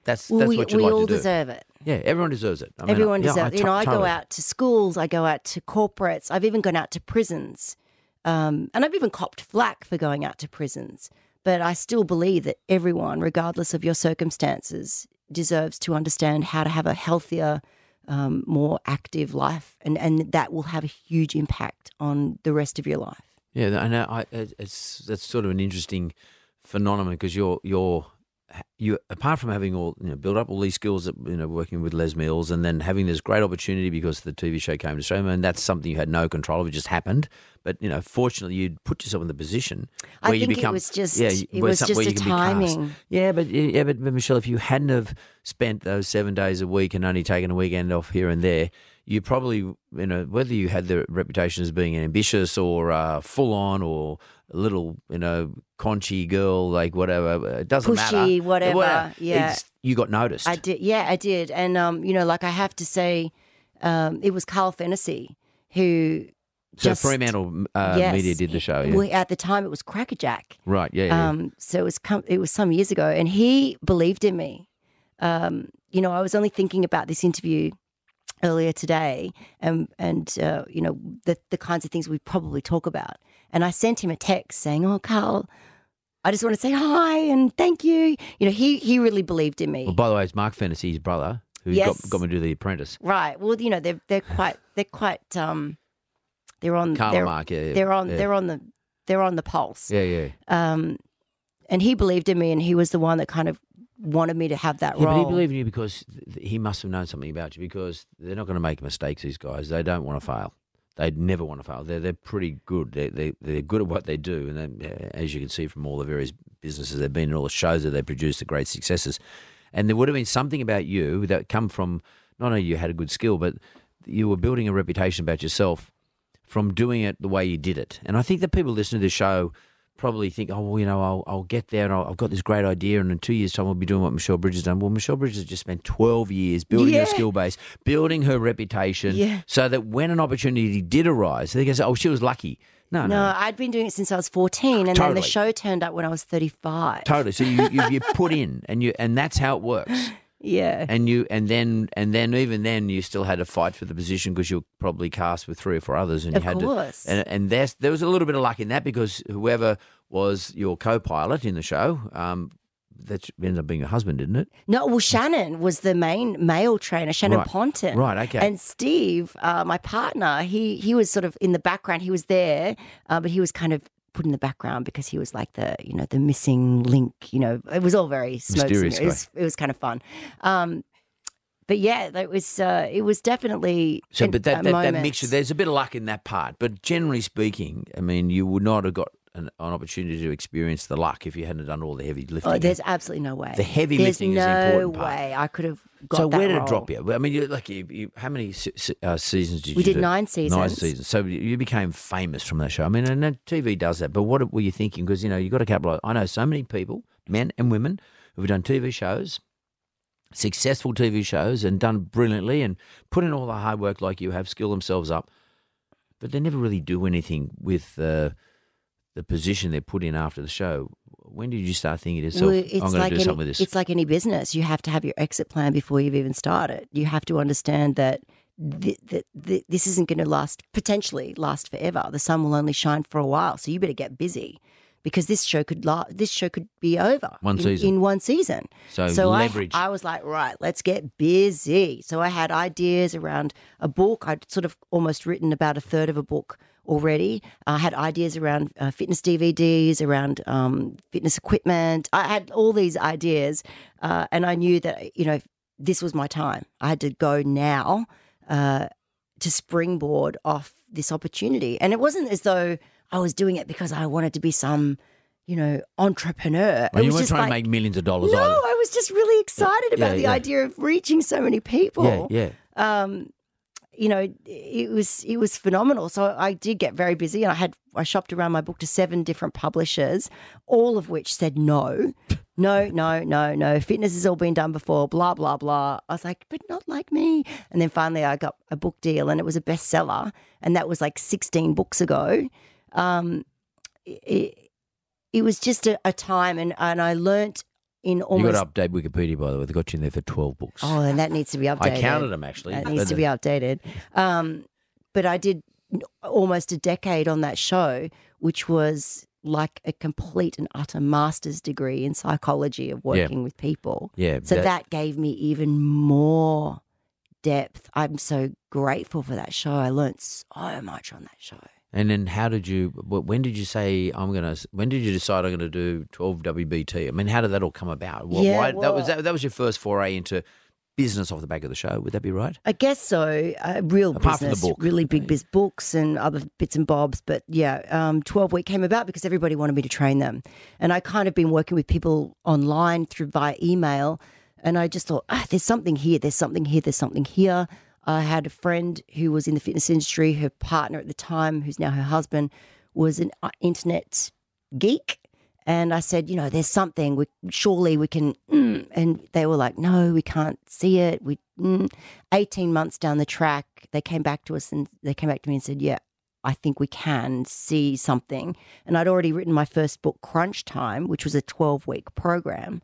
that's Well, that's we what you'd we like all to do. deserve it. Yeah, everyone deserves it. I mean, Everyone yeah, deserves. I you know, I go out to schools, I go out to corporates. I've even gone out to prisons, um, and I've even copped flack for going out to prisons. But I still believe that everyone, regardless of your circumstances, deserves to understand how to have a healthier, um, more active life, and and that will have a huge impact on the rest of your life. Yeah, I know. I, it's that's sort of an interesting phenomenon because you're you're you apart from having all you know build up all these skills that you know working with Les Mills and then having this great opportunity because the TV show came to Australia and that's something you had no control of. It just happened. But you know, fortunately, you'd put yourself in the position I where you think it was just- yeah, it was some- just a you can be cast. timing. Yeah, but yeah, but, but Michelle, if you hadn't have spent those seven days a week and only taken a weekend off here and there, you probably you know whether you had the reputation as being ambitious or uh, full on or little you know conchy girl like whatever it doesn't matter Pushy, whatever, yeah. It's- you got noticed. I did, yeah, I did, and um, you know, like I have to say, um, it was Carl Fennessy who so just Fremantle uh, yes, Media did the show, yeah. well, at the time, it was Crackerjack. right? Yeah, yeah. Um, so it was com- it was some years ago, and he believed in me. Um, you know, I was only thinking about this interview earlier today, and and uh, you know the the kinds of things we probably talk about. And I sent him a text saying, "Oh, Carl, I just want to say hi and thank you." You know, he he really believed in me. well, by the way, it's Mark Fennessy, his brother, who Yes. got, got me to do The Apprentice. Right. Well, you know, they're they're quite they're quite um they're on Carl they're, Mark, yeah, yeah, they're on yeah. they're on the they're on the pulse. Yeah, yeah. Um and he believed in me and he was the one that kind of wanted me to have that Yeah, role. but he believed in you because th- he must have known something about you because they're not going to make mistakes. These guys, they don't want to fail. They never want to fail. They're they're pretty good. They they they're good at what they do, and as you can see from all the various businesses they've been in, all the shows that they produce, the great successes. And there would have been something about you that come from not only you had a good skill, but you were building a reputation about yourself from doing it the way you did it. And I think that people listening to the show probably think, oh, well, you know, I'll, I'll get there and I'll, I've got this great idea, and in two years' time, I'll be doing what Michelle Bridges done. Well, Michelle Bridges has just spent 12 years building her skill base, building her reputation, Yeah. so that when an opportunity did arise, they can say, oh, she was lucky. No, no, no. I'd been doing it since I was 14 and then the show turned up when I was 35. Totally. So you, you you put in, and you and that's how it works. Yeah. And you and then and then even then you still had to fight for the position because you were probably cast with three or four others, and Of you had course. to. And, and there's, there was a little bit of luck in that because whoever was your co-pilot in the show, um, that ended up being your husband, didn't it? No, well, Shannon was the main male trainer, Shannon Right. Ponton. Right, okay. And Steve, uh, my partner, he he was sort of in the background. He was there, uh, but he was kind of put in the background because he was like the you know the missing link. You know, it was all very smoke Mysterious. It was, it was kind of fun. Um, but yeah, it was uh, it was definitely So, but that, that, that mixture, there's a bit of luck in that part. But generally speaking, I mean, you would not have got an, an opportunity to experience the luck if you hadn't done all the heavy lifting. Oh, there's absolutely no way. The heavy There's lifting is no the important part. way I could have got so where did role. it drop you? I mean, you, like, you, you, how many se- uh, seasons did We you did do? nine Nine seasons. seasons. So you you became famous from that show. I mean, and TV does that. But what were you thinking? Because you know you got to capitalize. I know so many people, men and women, who've done TV shows, successful TV shows, and done brilliantly, and put in all the hard work like you have, skill themselves up, but they never really do anything with uh, the position they're put in after the show. When did you start thinking to yourself, Well, "I'm going to do any, something with this"? It's like any business. You have to have your exit plan before you've even started. You have to understand that th- th- th- this isn't going to last, potentially last forever. The sun will only shine for a while. So you better get busy because this show could la- this show could be over One in, season. in one season. So I- leverage. I, was like, right, let's get busy. So I had ideas around a book. I'd sort of almost written about a third of a book already. I had ideas around uh, fitness DVDs, around um, fitness equipment. I had all these ideas, uh, and I knew that you know this was my time. I had to go now uh, to springboard off this opportunity, and it wasn't as though I was doing it because I wanted to be some. You know, entrepreneur. Well, you was weren't just trying like, to make millions of dollars no, either. I was just really excited about Yeah, the yeah. idea of reaching so many people. Yeah, yeah. Um, you know, it was it was phenomenal. So I did get very busy, and I had I shopped around my book to seven different publishers, all of which said no, no, no, no, no. Fitness has all been done before. Blah blah blah. I was like, but not like me. And then finally, I got a book deal, and it was a bestseller, and that was like sixteen books ago. Um, it, it was just a, a time, and and I learnt in You almost. got to update Wikipedia, by the way. They got you in there for 12 books. Oh, and that needs to be updated. I counted them, actually. That needs to be updated. Um, but I did almost a decade on that show, which was like a complete and utter master's degree in psychology of working with people. Yeah. So that, gave me even more depth. I'm so grateful for that show. I learned so much on that show. And then how did you? When did you say I'm gonna? When did you decide I'm gonna do 12 WBT? I mean, how did that all come about? Yeah, why, that was that, that was your first foray into business off the back of the show. Would that be right? I guess so. Uh, real Apart from the book. really big biz books and other bits and bobs. But yeah, um, 12 week came about because everybody wanted me to train them. And I kind of been working with people online through via email. And I just thought, ah, there's something here, there's something here, there's something here. I had a friend who was in the fitness industry. Her partner at the time, who's now her husband, was an uh, internet geek. And I said, you know, there's something. We surely we can. Mm. And they were like, no, we can't see it. We. Mm. 18 months down the track, they came back to us and they came back to me and said, yeah, I think we can see something. And I'd already written my first book, Crunch Time, which was a 12 week program.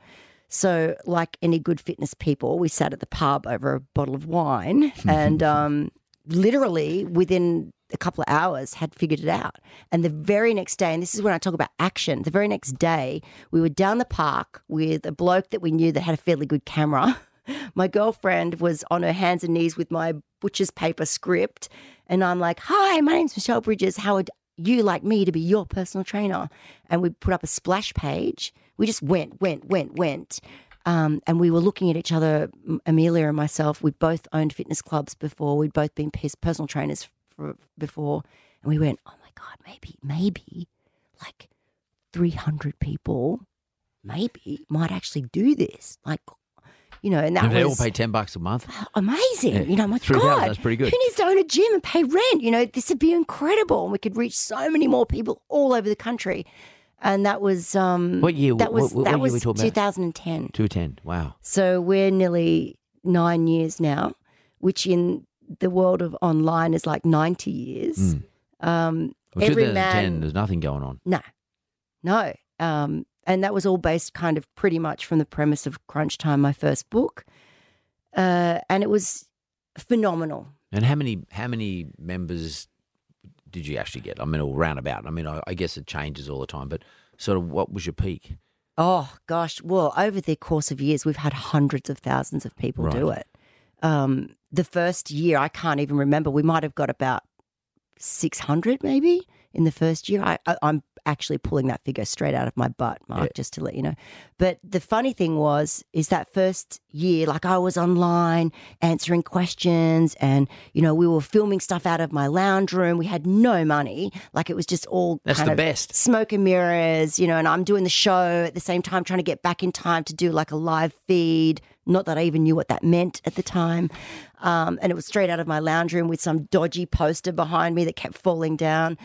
So, like any good fitness people, we sat at the pub over a bottle of wine and um, literally within a couple of hours had figured it out. And the very next day, and this is when I talk about action, the very next day, we were down the park with a bloke that we knew that had a fairly good camera. My girlfriend was on her hands and knees with my butcher's paper script. And I'm like, Hi, my name's Michelle Bridges. How would you like me to be your personal trainer? And we put up a splash page. We just went, went, went, went. Um, and we were looking at each other, Amelia and myself. We'd both owned fitness clubs before. We'd both been personal trainers for, before. And we went, oh my God, maybe, maybe like 300 people maybe might actually do this. Like, you know, and that And they all pay 10 bucks a month. amazing. Yeah, You know, my 3,000, God, that's pretty good. Who needs to own a gym and pay rent? You know, this would be incredible, and we could reach so many more people all over the country. And that was um, What year- That was what that year was we talking about? 2010. 210. Wow. So we're nearly nine years now, which in the world of online is like 90 years. Mm. Um, Well, every 2010, man, there's nothing going on. no, no. Um, and that was all based kind of pretty much from the premise of Crunch Time, my first book. Uh, and it was phenomenal. And how many how many members did you actually get? I mean, all roundabout. I mean, I, I guess it changes all the time, but sort of what was your peak? Oh gosh, well, over the course of years, we've had hundreds of thousands of people do it. Um, the first year, I can't even remember. We might have got about six hundred, maybe in the first year. I, I, I'm actually pulling that figure straight out of my butt, Mark, Yeah. just to let you know. But the funny thing was, is that first year, like I was online answering questions, and you know, we were filming stuff out of my lounge room. We had no money, like it was just all That's the best. smoke and mirrors, you know, and I'm doing the show at the same time, trying to get back in time to do like a live feed. Not that I even knew what that meant at the time. Um, and it was straight out of my lounge room with some dodgy poster behind me that kept falling down.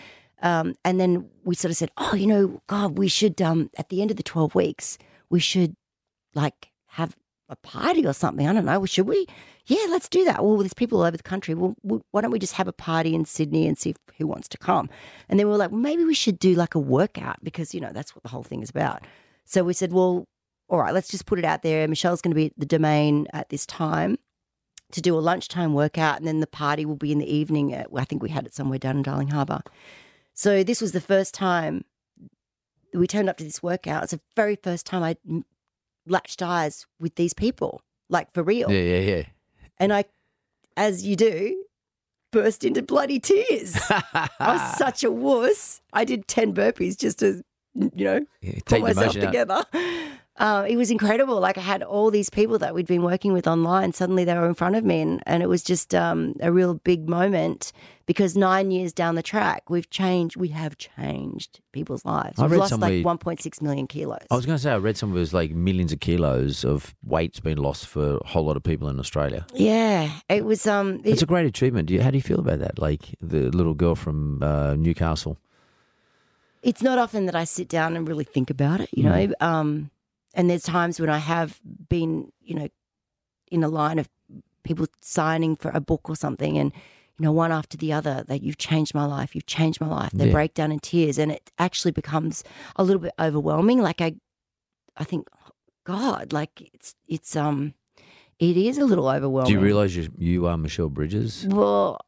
Um, and then we sort of said, oh, you know, God, we should, um, at the end of the 12 weeks, we should like have a party or something. I don't know. Should we? Yeah, let's do that. Well, there's people all over the country. Well, why don't we just have a party in Sydney and see if, who wants to come? And then we were like, well, maybe we should do like a workout because, you know, that's what the whole thing is about. So we said, well, all right, let's just put it out there. Michelle's going to be at the domain at this time to do a lunchtime workout, and then the party will be in the evening. At, I think we had it somewhere down in Darling Harbour. So this was the first time we turned up to this workout. It's the very first time I latched eyes with these people, like for real. Yeah, yeah, yeah. And I, as you do, burst into bloody tears. I was such a wuss. I did 10 burpees just to, you know, Yeah, pull take myself together. out. Uh, it was incredible. Like I had all these people that we'd been working with online. Suddenly they were in front of me, and, and it was just um, a real big moment because nine years down the track, we've changed. We have changed people's lives. I We've lost like 1.6 million kilos. I was going to say, I read somewhere it was like millions of kilos of weight's been lost for a whole lot of people in Australia. yeah, it was. Um, it- It's a great achievement. Do you, how do you feel about that? Like the little girl from uh, Newcastle. it's not often that I sit down and really think about it, you know. Um, and there's times when I have been, you know, in a line of people signing for a book or something, and you know, one after the other, that you've changed my life, you've changed my life. They Yeah. break down in tears, and it actually becomes a little bit overwhelming. Like I, I think, oh, God, like it's it's um, it is a little overwhelming. Do you realise you, you are Michelle Bridges? Well,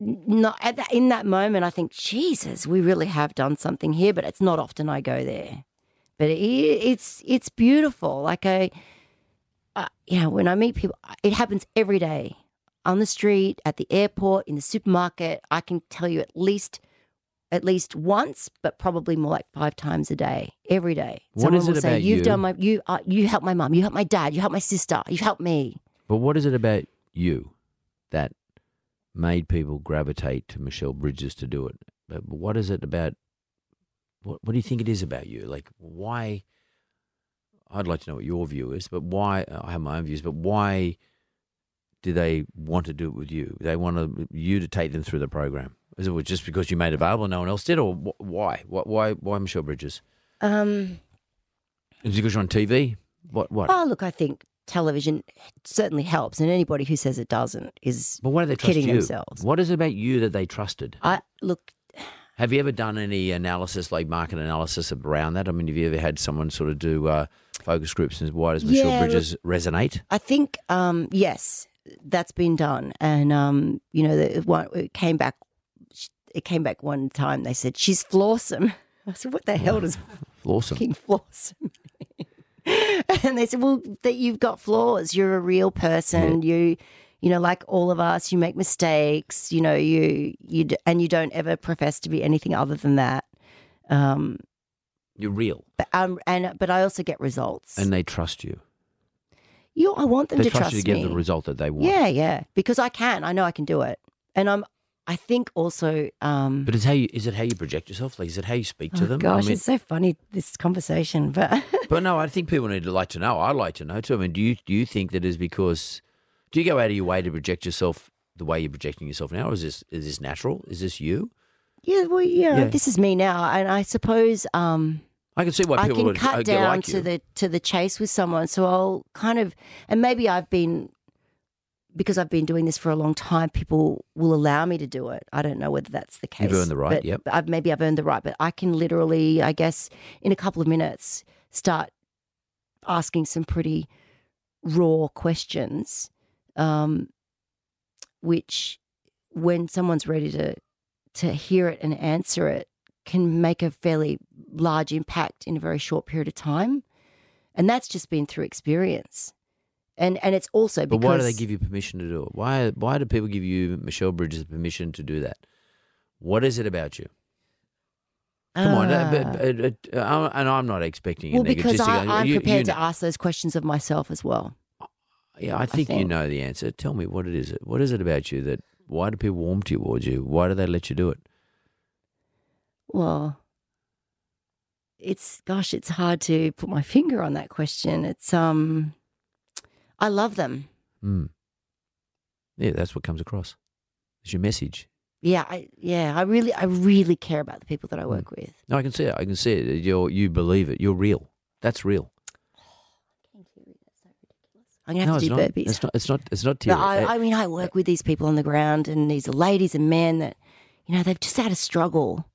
not at that, in that moment. I think, Jesus, we really have done something here. But it's not often I go there. But it, it's it's beautiful. Like I, you know, when I meet people, it happens every day on the street, at the airport, in the supermarket. I can tell you at least at least once, but probably more like five times a day, every day. What Someone is it will say, about "You've you?" done my you uh, you helped my mom, you helped my dad, you helped my sister, you've helped me." But what is it about you that made people gravitate to Michelle Bridges to do it? But what is it about? What, what do you think it is about you? Like, why? I'd like to know what your view is, but why? I have my own views, but why do they want to do it with you? They want to, you to take them through the program. Is it just because you made it available and no one else did, or why? Why? Why, why Michelle Bridges? Um, Is it because you're on TV? What? What? oh, look, I think television certainly helps, and anybody who says it doesn't is but why do they trust kidding you? themselves. What is it about you that they trusted? I look. Have you ever done any analysis, like market analysis around that? I mean, have you ever had someone sort of do uh, focus groups and why does Michelle Yeah, Bridges resonate? I think um, yes, that's been done, and um, you know, the, it came back. It came back one time. They said she's flawsome. I said, "What the hell does flawsome?" mean?" and they said, "Well, that you've got flaws. You're a real person. You." You know, like all of us, you make mistakes. You know, you you d- and you don't ever profess to be anything other than that. Um, You're real, but um, and but I also get results. and they trust you. you, I want them They to trust trust you to get me. the result that they want. Yeah, yeah, because I can. I know I can do it, and I'm. I think also. Um, But it's how you, is it how you project yourself? Like, is it how you speak to oh them? gosh, I mean, it's so funny this conversation, but but no, I think people need to like to know. I'd like to know too. I mean, do you do you think that is because do you go out of your way to project yourself the way you're projecting yourself now? Or is this is this natural? Is this you? yeah, well, yeah, Yeah. this is me now, and I suppose um, I can see why people I can would uh, cut down like to the to the chase with someone. So I'll kind of, and maybe I've been because I've been doing this for a long time. People will allow me to do it. I don't know whether that's the case. You've earned the right, but yep. I've, maybe I've earned the right, but I can literally, I guess, in a couple of minutes, start asking some pretty raw questions, um, which, when someone's ready to to hear it and answer it, can make a fairly large impact in a very short period of time, and that's just been through experience. And and it's also But why do they give you permission to do it? Why why do people give you Michelle Bridges permission to do that? What is it about you? Come on, uh, but, Ah. uh, uh, and I'm not expecting well, a because. I, I'm you, prepared you to ask those questions of myself as well. Yeah, I think, you think. know the answer. Tell me what it is. What is it about you that? Why do people warm towards you? Why do they let you do it? Well, it's gosh, it's hard to put my finger on that question. It's um, I love them. Mm. Yeah, that's what comes across. It's your message. Yeah, I yeah, I really, I really care about the people that I work with. No, I can see it. I can see it. You're, you believe it. You're real. That's real. I'm gonna no, have to do not. burpees. It's not. It's not. It's not. But Teary. I, I mean, I work with these people on the ground, and these are ladies and men that, you know, they've just had a struggle,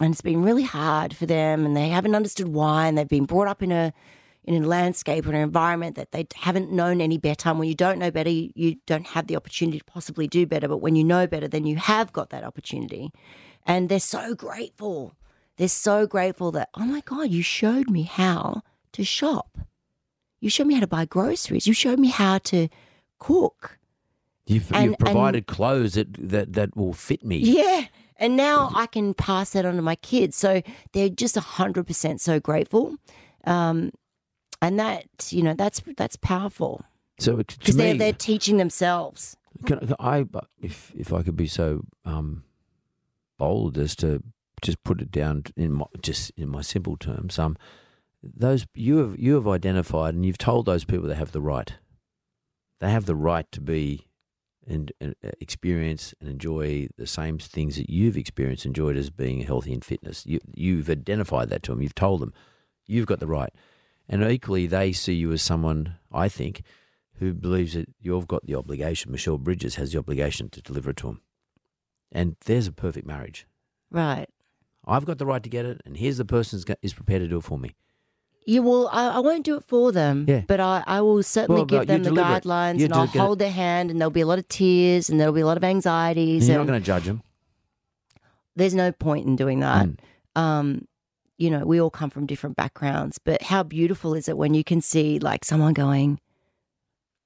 and it's been really hard for them, and they haven't understood why, and they've been brought up in a in a landscape or an environment that they haven't known any better. And when you don't know better, you don't have the opportunity to possibly do better. But when you know better, then you have got that opportunity, and they're so grateful. They're so grateful that oh my god, you showed me how to shop. You showed me how to buy groceries. You showed me how to cook. you've, and- you've provided clothes that, that that will fit me. Yeah. And now I can pass that on to my kids. So they're just 100% so grateful. Um, and that, you know, that's that's powerful So because they're, they're teaching themselves. Can, can I, if if I could be so um, bold as to just put it down in my, just in my simple terms, um, those you have you have identified and you've told those people they have the right. They have the right to be and, and uh, experience and enjoy the same things that you've experienced, enjoyed as being healthy and fitness. You, you've identified that to them. You've told them you've got the right, and equally they see you as someone. I think who believes that you've got the obligation, Michelle Bridges has the obligation to deliver it to them, And there's a perfect marriage. Right. I've got the right to get it, and here's the person who is prepared to do it for me. You will. I, I won't do it for them, Yeah. but I, I will certainly Well, give but you them the deliver it. guidelines, You and I'll it. hold their hand, and there'll be a lot of tears, and there'll be a lot of And anxieties. you're not and going to judge them. there's no point in doing that. Mm. Um, you know, we all come from different backgrounds, but how beautiful is it when you can see like someone going,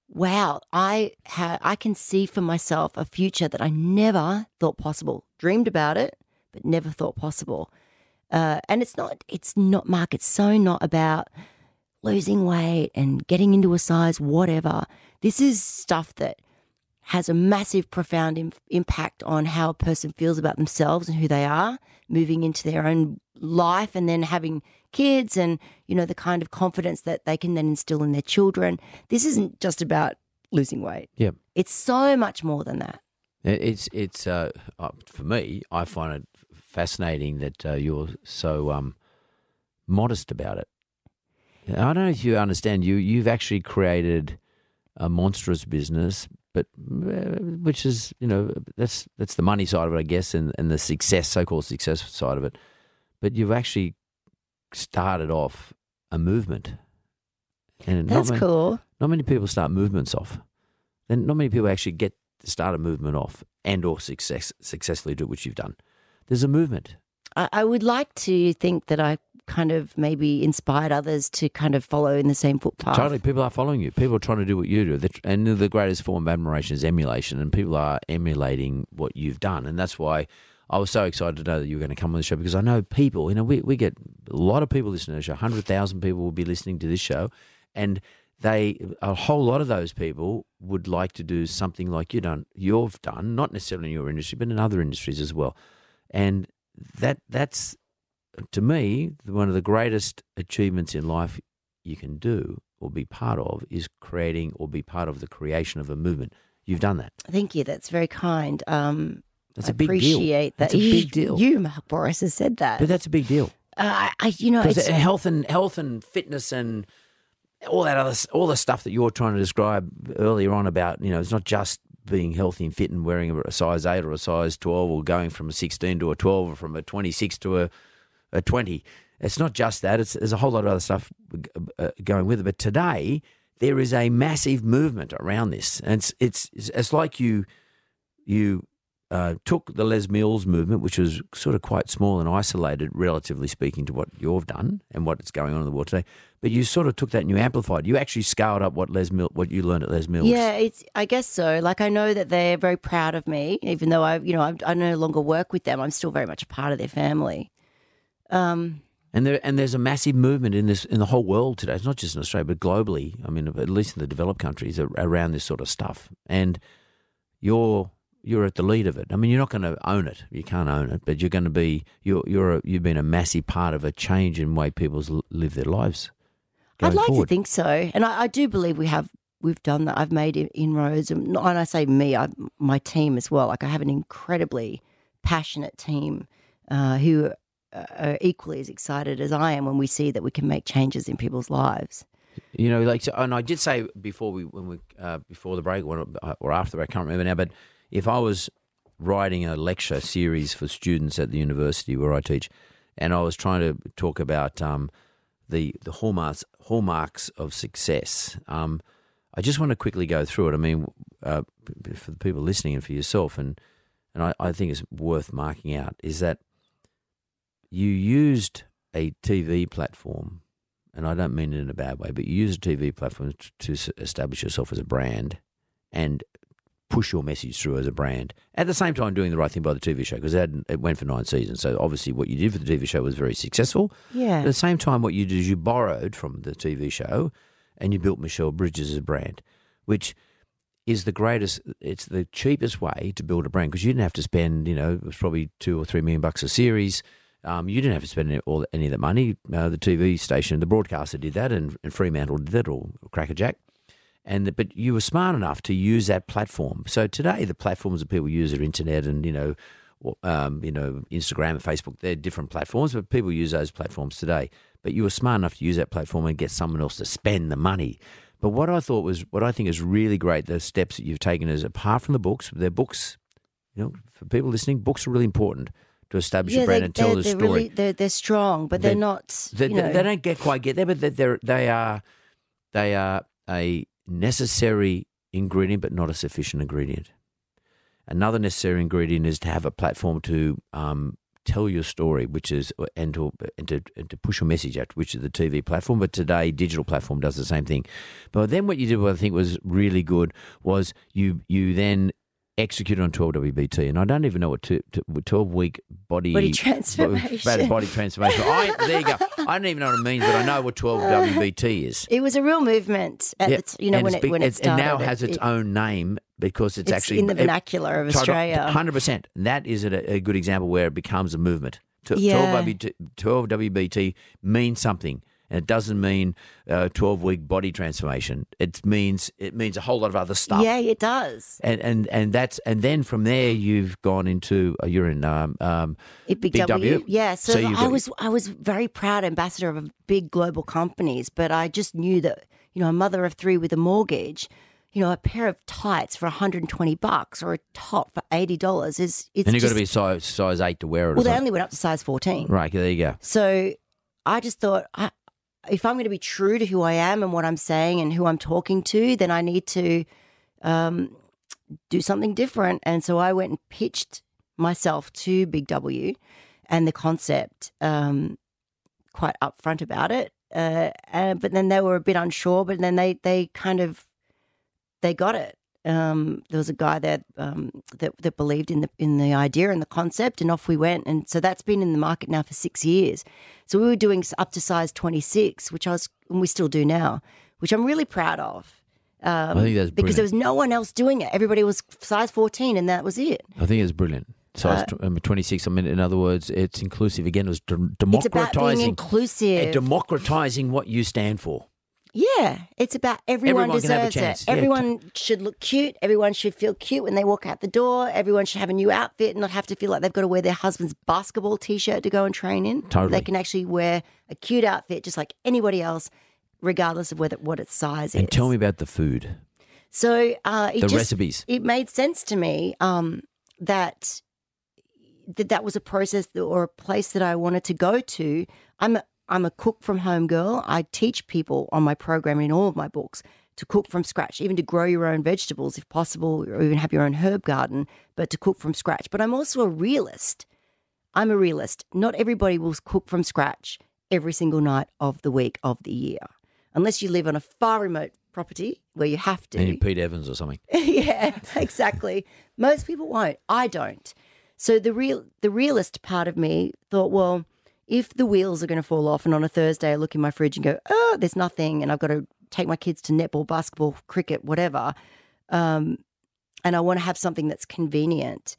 "Wow, I ha- I can see for myself a future that I never thought possible. Dreamed about it, but never thought possible. Uh, and it's not, it's not, Mark, it's so not about losing weight and getting into a size, whatever. This is stuff that has a massive, profound Im- impact on how a person feels about themselves and who they are, moving into their own life and then having kids and, you know, the kind of confidence that they can then instill in their children. This isn't just about losing weight. Yeah. It's so much more than that. It's it's uh, uh, for me. I find it fascinating that uh, you're so um, modest about it. I don't know if you understand. You you've actually created a monstrous business, but uh, which is you know that's that's the money side of it, I guess, and and the success, so-called success side of it. But you've actually started off a movement, and not That's many- cool. not many people start movements off. Then not many people actually get to start a movement off and or success successfully do what you've done. There's a movement. I, I would like to think that I kind of maybe inspired others to kind of follow in the same footpath. Totally, people are following you. People are trying to do what you do. They're- And the greatest form of admiration is emulation, and people are emulating what you've done. And that's why I was so excited to know that you were going to come on the show because I know people. You know, we we get a lot of people listening to the show. Hundred thousand people will be listening to this show, and they a whole lot of those people would like to do something like you done. You've done, not necessarily in your industry, but in other industries as well. And that that's to me one of the greatest achievements in life you can do or be part of is creating or be part of the creation of a movement. You've done that. Thank you. That's very kind. Um, That's I a big deal. appreciate that. That's a big deal. You, Mark Bouris, has said that. But that's a big deal. uh, I, you know, Because health and health and fitness and all that other all the stuff that you're trying to describe earlier on about you know it's not just being healthy and fit and wearing a size eight or a size twelve or going from a sixteen to a twelve or from a twenty six to a a twenty. It's not just that. It's there's a whole lot of other stuff uh, going with it. But today there is a massive movement around this, and it's it's, it's like you you uh, took the Les Mills movement, which was sort of quite small and isolated, relatively speaking, to what you've done and what's going on in the world today. But you sort of took that and you amplified. You actually scaled up what Les Mill, what you learned at Les Mills. yeah, it's. I guess so. Like I know that they're very proud of me, even though I, you know, I, I no longer work with them. I'm still very much a part of their family. Um, And there and there's a massive movement in this in the whole world today. It's not just in Australia, but globally. I mean, at least in the developed countries, around this sort of stuff. And you're you're at the lead of it. I mean, you're not going to own it. You can't own it, but you're going to be you're you're a, you've been a massive part of a change in the way people live their lives. I'd like forward. to think so, and I, I do believe we have. We've done that. I've made in- inroads, and not- and I say me, I, my team as well. Like I have an incredibly passionate team uh, who uh, are equally as excited as I am when we see that we can make changes in people's lives. You know, like, so, and I did say before we when we uh, before the break or, or after the break, I can't remember now. But if I was writing a lecture series for students at the university where I teach, and I was trying to talk about um, the the hallmarks hallmarks of success, um, I just want to quickly go through it. I mean, uh, for the people listening and for yourself, and and I, I think it's worth marking out is that you used a TV platform and I don't mean it in a bad way, but you used a TV platform t- to establish yourself as a brand and push your message through as a brand. At the same time, doing the right thing by the TV show because it, it went for nine seasons. So obviously, what you did for the TV show was very successful. Yeah. At the same time, what you did is you borrowed from the TV show and you built Michelle Bridges as a brand, which is the greatest. It's the cheapest way to build a brand because you didn't have to spend, you know, it was probably two or three million bucks a series. Um, you didn't have to spend any, all, any of that money. Uh, the TV station, the broadcaster did that, and, and Fremantle did that, or Crackerjack. And but you were smart enough to use that platform. So today, the platforms that people use are internet and you know, um, you know, Instagram and Facebook. They're different platforms, but people use those platforms today. But you were smart enough to use that platform and get someone else to spend the money. But what I thought was, what I think is really great, the steps that you've taken is apart from the books, they're books. You know, for people listening, books are really important to establish a brand and tell the story. Really, they're, they're strong, but they're, They're- not. They, you they- know, they don't get quite get there, but they're, they're they are they are a necessary ingredient, but not a sufficient ingredient. Another necessary ingredient is to have a platform to um, tell your story, which is and to and to, and to push your message out, which is the TV platform. But today, digital platform does the same thing. But then what you did, what I think was really good, was you you then executed on 12 WBT, and I don't even know what t- t- 12 week body Body transformation. Body, body transformation. I, there you go. I don't even know what it means, but I know what 12 uh, WBT is. It was a real movement at Yeah, the t- you know and when it big- when it started. and now has its it- own name because it's, it's actually in the vernacular of Australia. Hundred percent. That is a, a good example where it becomes a movement. T- Yeah. 12, WBT, 12 WBT means something, and it doesn't mean a twelve week body transformation. It means it means a whole lot of other stuff. Yeah, it does. And, and and that's and then from there you've gone into uh, you're in um, um, It big, Big W. W? Yeah, so, So I was I was very proud ambassador of big global companies, but I just knew that you know a mother of three with a mortgage, you know, a pair of tights for 120 bucks or a top for eighty dollars is it's and you've got to be size size eight to wear it. well, they only went up to size 14. right there you go. So I just thought, I, if I'm going to be true to who I am and what I'm saying and who I'm talking to, then I need to um, do something different. And so I went and pitched myself to Big W and the concept um, quite upfront about it. Uh, and, but then they were a bit unsure, but then they, they kind of, they got it. Um, there was a guy that um, that that believed in the in the idea and the concept, and off we went. And so that's been in the market now for six years. So we were doing up to size twenty six, which I was, and we still do now, which I'm really proud of. Um, I think that's because there was no one else doing it. Everybody was size fourteen, and that was it. I think it's brilliant. Size tw- um, 26. I mean, in other words, it's inclusive. Again, it was de- It's about being inclusive. uh, democratizing what you stand for. Yeah, it's about everyone, Everyone can have a deserves it. Yeah, Everyone should look cute. Everyone should feel cute when they walk out the door. Everyone should have a new outfit and not have to feel like they've got to wear their husband's basketball t-shirt to go and train in. Totally. They can actually wear a cute outfit just like anybody else, regardless of whether what its size is. And tell me about the food. So uh, it The just, recipes. It made sense to me um, that that that was a process or a place that I wanted to go to. I'm I'm a cook from home girl. I teach people on my program in all of my books to cook from scratch, even to grow your own vegetables if possible, or even have your own herb garden, but to cook from scratch. But I'm also a realist. I'm a realist. Not everybody will cook from scratch every single night of the week of the year, unless you live on a far remote property where you have to. And you Pete Evans or something. yeah, exactly. Most people won't. I don't. So the real the realist part of me thought, well, if the wheels are going to fall off, and on a Thursday I look in my fridge and go, oh, there's nothing, and I've got to take my kids to netball, basketball, cricket, whatever, um, and I want to have something that's convenient,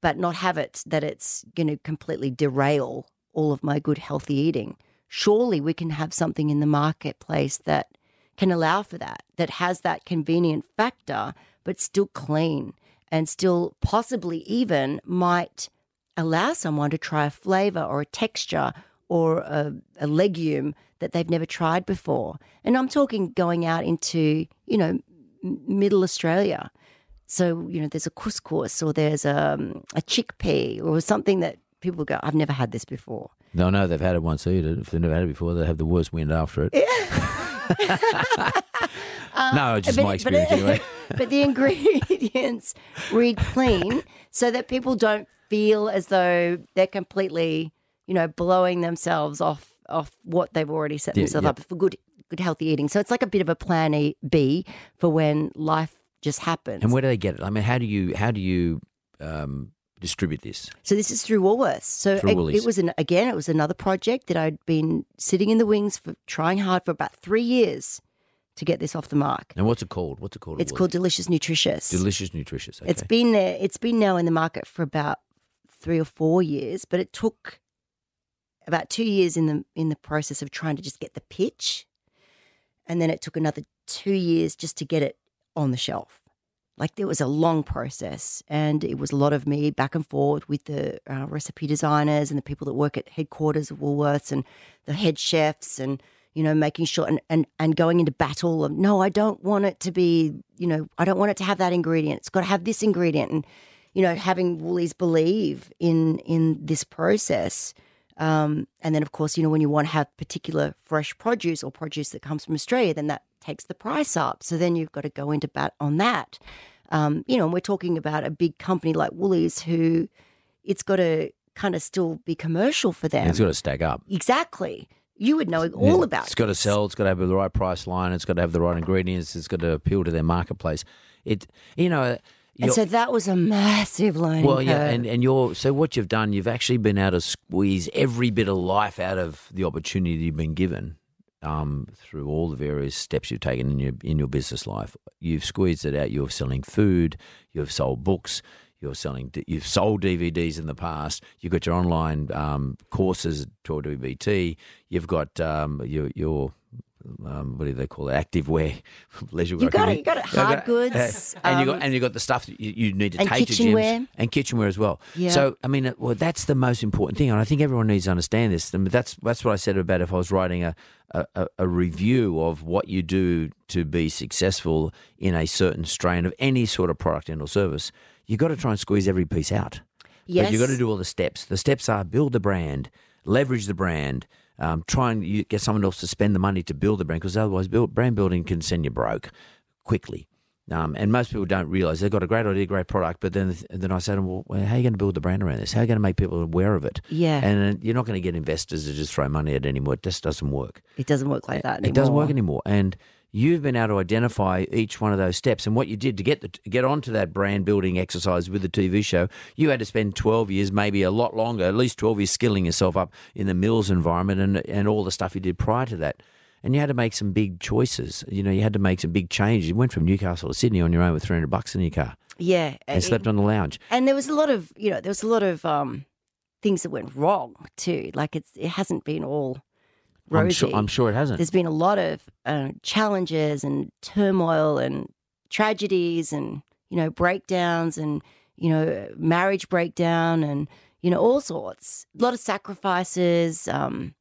but not have it that it's going to completely derail all of my good healthy eating. Surely we can have something in the marketplace that can allow for that, that has that convenient factor, but still clean and still possibly even might allow someone to try a flavor or a texture or a, a legume that they've never tried before. And I'm talking going out into, you know, middle Australia. So, you know, there's a couscous or there's a, a chickpea or something that people go, I've never had this before. No, no, they've had it once either. If they've never had it before, they have the worst wind after it. no, it's just But- my but- experience anyway. but the ingredients read clean so that people don't feel as though they're completely, you know, blowing themselves off off what they've already set Yeah, themselves yeah. up for good good healthy eating. So it's like a bit of a plan A, B for when life just happens. And where do they get it? I mean, how do you how do you um, distribute this? So this is through Woolworths. So Through it, Woolies. it was an again, it was another project that I'd been sitting in the wings for trying hard for about three years to get this off the mark. And what's it called? What's it called? It's called Delicious Nutritious. Delicious Nutritious. Okay. It's been there. It's been now in the market for about three or four years, but it took about two years in the in the process of trying to just get the pitch, and then it took another two years just to get it on the shelf. Like there was a long process, and it was a lot of me back and forth with the uh, recipe designers and the people that work at headquarters of Woolworths and the head chefs, and you know making sure and and and going into battle of no, I don't want it to be, you know, I don't want it to have that ingredient. It's got to have this ingredient, and you know, having Woolies believe in in this process. Um, and then, of course, you know, when you want to have particular fresh produce or produce that comes from Australia, then that takes the price up. So then you've got to go into bat on that. Um, you know, and we're talking about a big company like Woolies who it's got to kind of still be commercial for them. It's got to stack up. exactly. You would know all Yeah, about It's got to sell. It's got to have the right price line. It's got to have the right ingredients. It's got to appeal to their marketplace. It, you know, And so that was a massive learning well, yeah, curve. and, and you're so what you've done, you've actually been able to squeeze every bit of life out of the opportunity you've been given um, through all the various steps you've taken in your in your business life. You've squeezed it out. You're selling food. You've sold books. You're selling. You've sold DVDs in the past. You've got your online um, courses to WBT. You've got um, your your um, what do they call it? Active wear, leisure wear. You got it, you got it. Hard goods, and you um, got and you got the stuff that you, you need to take to gyms kitchenware. and kitchenware as well. Yeah. So I mean, uh, well, that's the most important thing, and I think everyone needs to understand this. And that's that's what I said about if I was writing a a, a- review of what you do to be successful in a certain strain of any sort of product and or service. You got to try and squeeze every piece out. yes. But you've got to do all the steps. The steps are build the brand, leverage the brand, um, try and get someone else to spend the money to build the brand because otherwise, build, brand building can send you broke quickly. Um, and most people don't realize they've got a great idea, great product, but then then I say to them, well, how are you going to build the brand around this? How are you going to make people aware of it? Yeah. And uh, you're not going to get investors to just throw money at it anymore. It just doesn't work. It doesn't work like that anymore. It doesn't work anymore. And you've been able to identify each one of those steps. And what you did to get the, to get onto that brand building exercise with the TV show, you had to spend 12 years, maybe a lot longer, at least 12 years skilling yourself up in the Mills environment and, and all the stuff you did prior to that. And you had to make some big choices. You know, you had to make some big changes. You went from Newcastle to Sydney on your own with 300 bucks in your car Yeah. and it- slept on the lounge. and there was a lot of you know there was a lot of um things that went wrong too like it's it hasn't been all rosy I'm sure, I'm sure it hasn't. there's been a lot of uh, challenges and turmoil and tragedies and you know breakdowns and you know marriage breakdown and you know all sorts. A lot of sacrifices um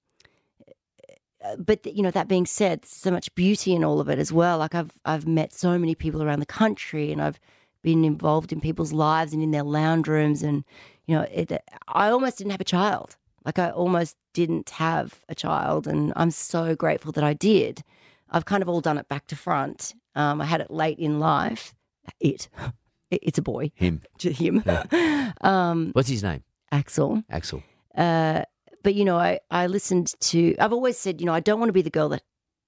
uh, but you know that being said so much beauty in all of it as well. Like i've i've met so many people around the country and i've been involved in people's lives and in their lounge rooms and you know it, i almost didn't have a child like i almost didn't have a child and i'm so grateful that i did i've kind of all done it back to front um, i had it late in life it It- it's a boy Him. to him um, What's his name? axel Axel. uh, but you know, I, I listened to. I've always said, you know, I don't want to be the girl that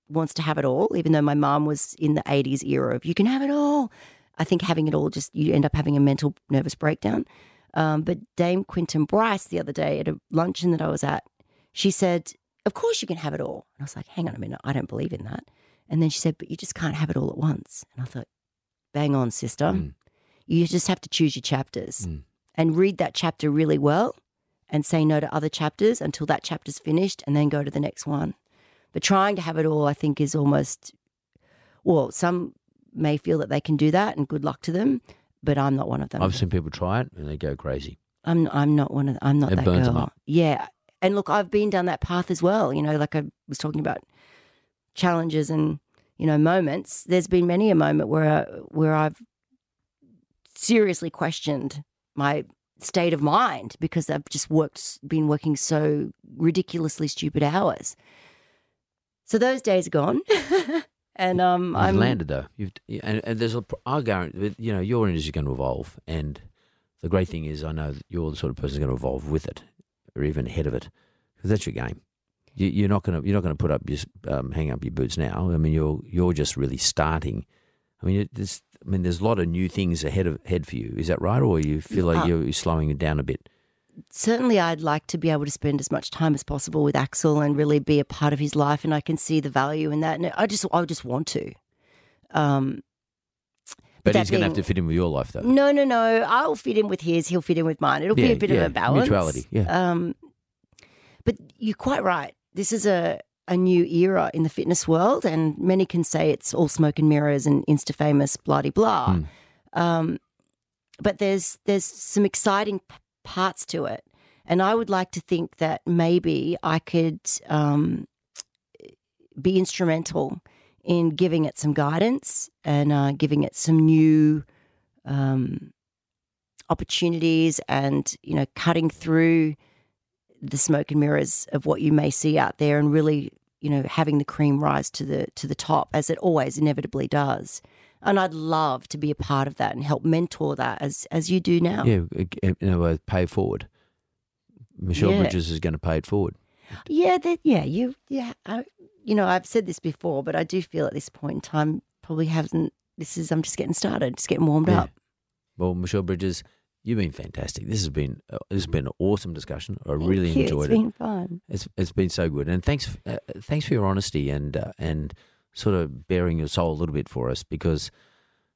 wants to have it all. Even though my mom was in the '80s era of you can have it all. I think having it all just you end up having a mental nervous breakdown. Um, but Dame Quentin Bryce the other day at a luncheon that I was at, she said, "Of course you can have it all." And I was like, "Hang on a minute, I don't believe in that." And then she said, "But you just can't have it all at once." And I thought, "Bang on, sister. Mm. You just have to choose your chapters Mm. and read that chapter really well." and say no to other chapters until that chapter's finished and then go to the next one. But trying to have it all, I think, is almost, well, some may feel that they can do that and good luck to them, but I'm not one of them. I've seen people try it and they go crazy. I'm, I'm not one of, I'm not It that burns girl. them up. Yeah. And look, I've been down that path as well. You know, like I was talking about challenges and, you know, moments. There's been many a moment where, where I've seriously questioned my state of mind because I've just worked, been working so ridiculously stupid hours. So those days are gone. and um, You've I'm landed though. You've and, and there's a I guarantee you know your industry is going to evolve, and the great thing is I know that you're the sort of person who's going to evolve with it, or even ahead of it, because that's your game. You, you're not going to you're not going to put up your um, hang up your boots now. I mean you're you're just really starting. I mean there's I mean there's a lot of new things ahead of ahead for you. Is that right, or you feel like Uh, you're slowing it down a bit? Certainly I'd like to be able to spend as much time as possible with Axel and really be a part of his life, and I can see the value in that. And I just, I just want to. Um, But that he's going to have to fit in with your life though. no, no, no. I'll fit in with his. He'll fit in with mine. It'll be a bit yeah, of a balance. mutuality, yeah. Um, but you're quite right. This is a a new era in the fitness world, and many can say it's all smoke and mirrors and insta famous, blah de blah. Mm. Um, but there's there's some exciting p- parts to it, and I would like to think that maybe I could um, be instrumental in giving it some guidance and uh, giving it some new um, opportunities, and you know, cutting through the smoke and mirrors of what you may see out there, and really, you know, having the cream rise to the to the top as it always inevitably does. And I'd love to be a part of that and help mentor that as as you do now. Yeah, other words, pay forward. Michelle Yeah. Bridges is going to pay it forward. Yeah, that yeah, you yeah, I, you know, I've said this before, but I do feel at this point in time probably haven't. This is I'm just getting started, just getting warmed Yeah. up. Well, Michelle Bridges, you've been fantastic. This has been uh, this has been an awesome discussion. I Thank really you. enjoyed It's it. It's been fun. It's it's been so good, and thanks uh, thanks for your honesty and uh, and sort of bearing your soul a little bit for us because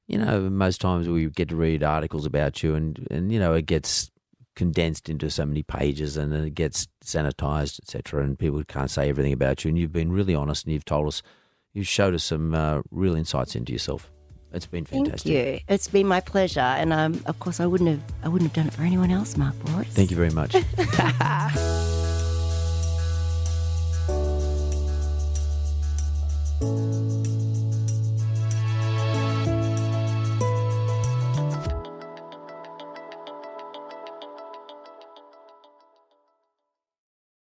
you know most times we get to read articles about you and and you know it gets condensed into so many pages and then it gets sanitized etc and people can't say everything about you and you've been really honest and you've told us you've showed us some uh, real insights into yourself. It's been fantastic. Thank you. It's been my pleasure, and um, of course, I wouldn't have I wouldn't have done it for anyone else, Mark Bouris. Thank you very much.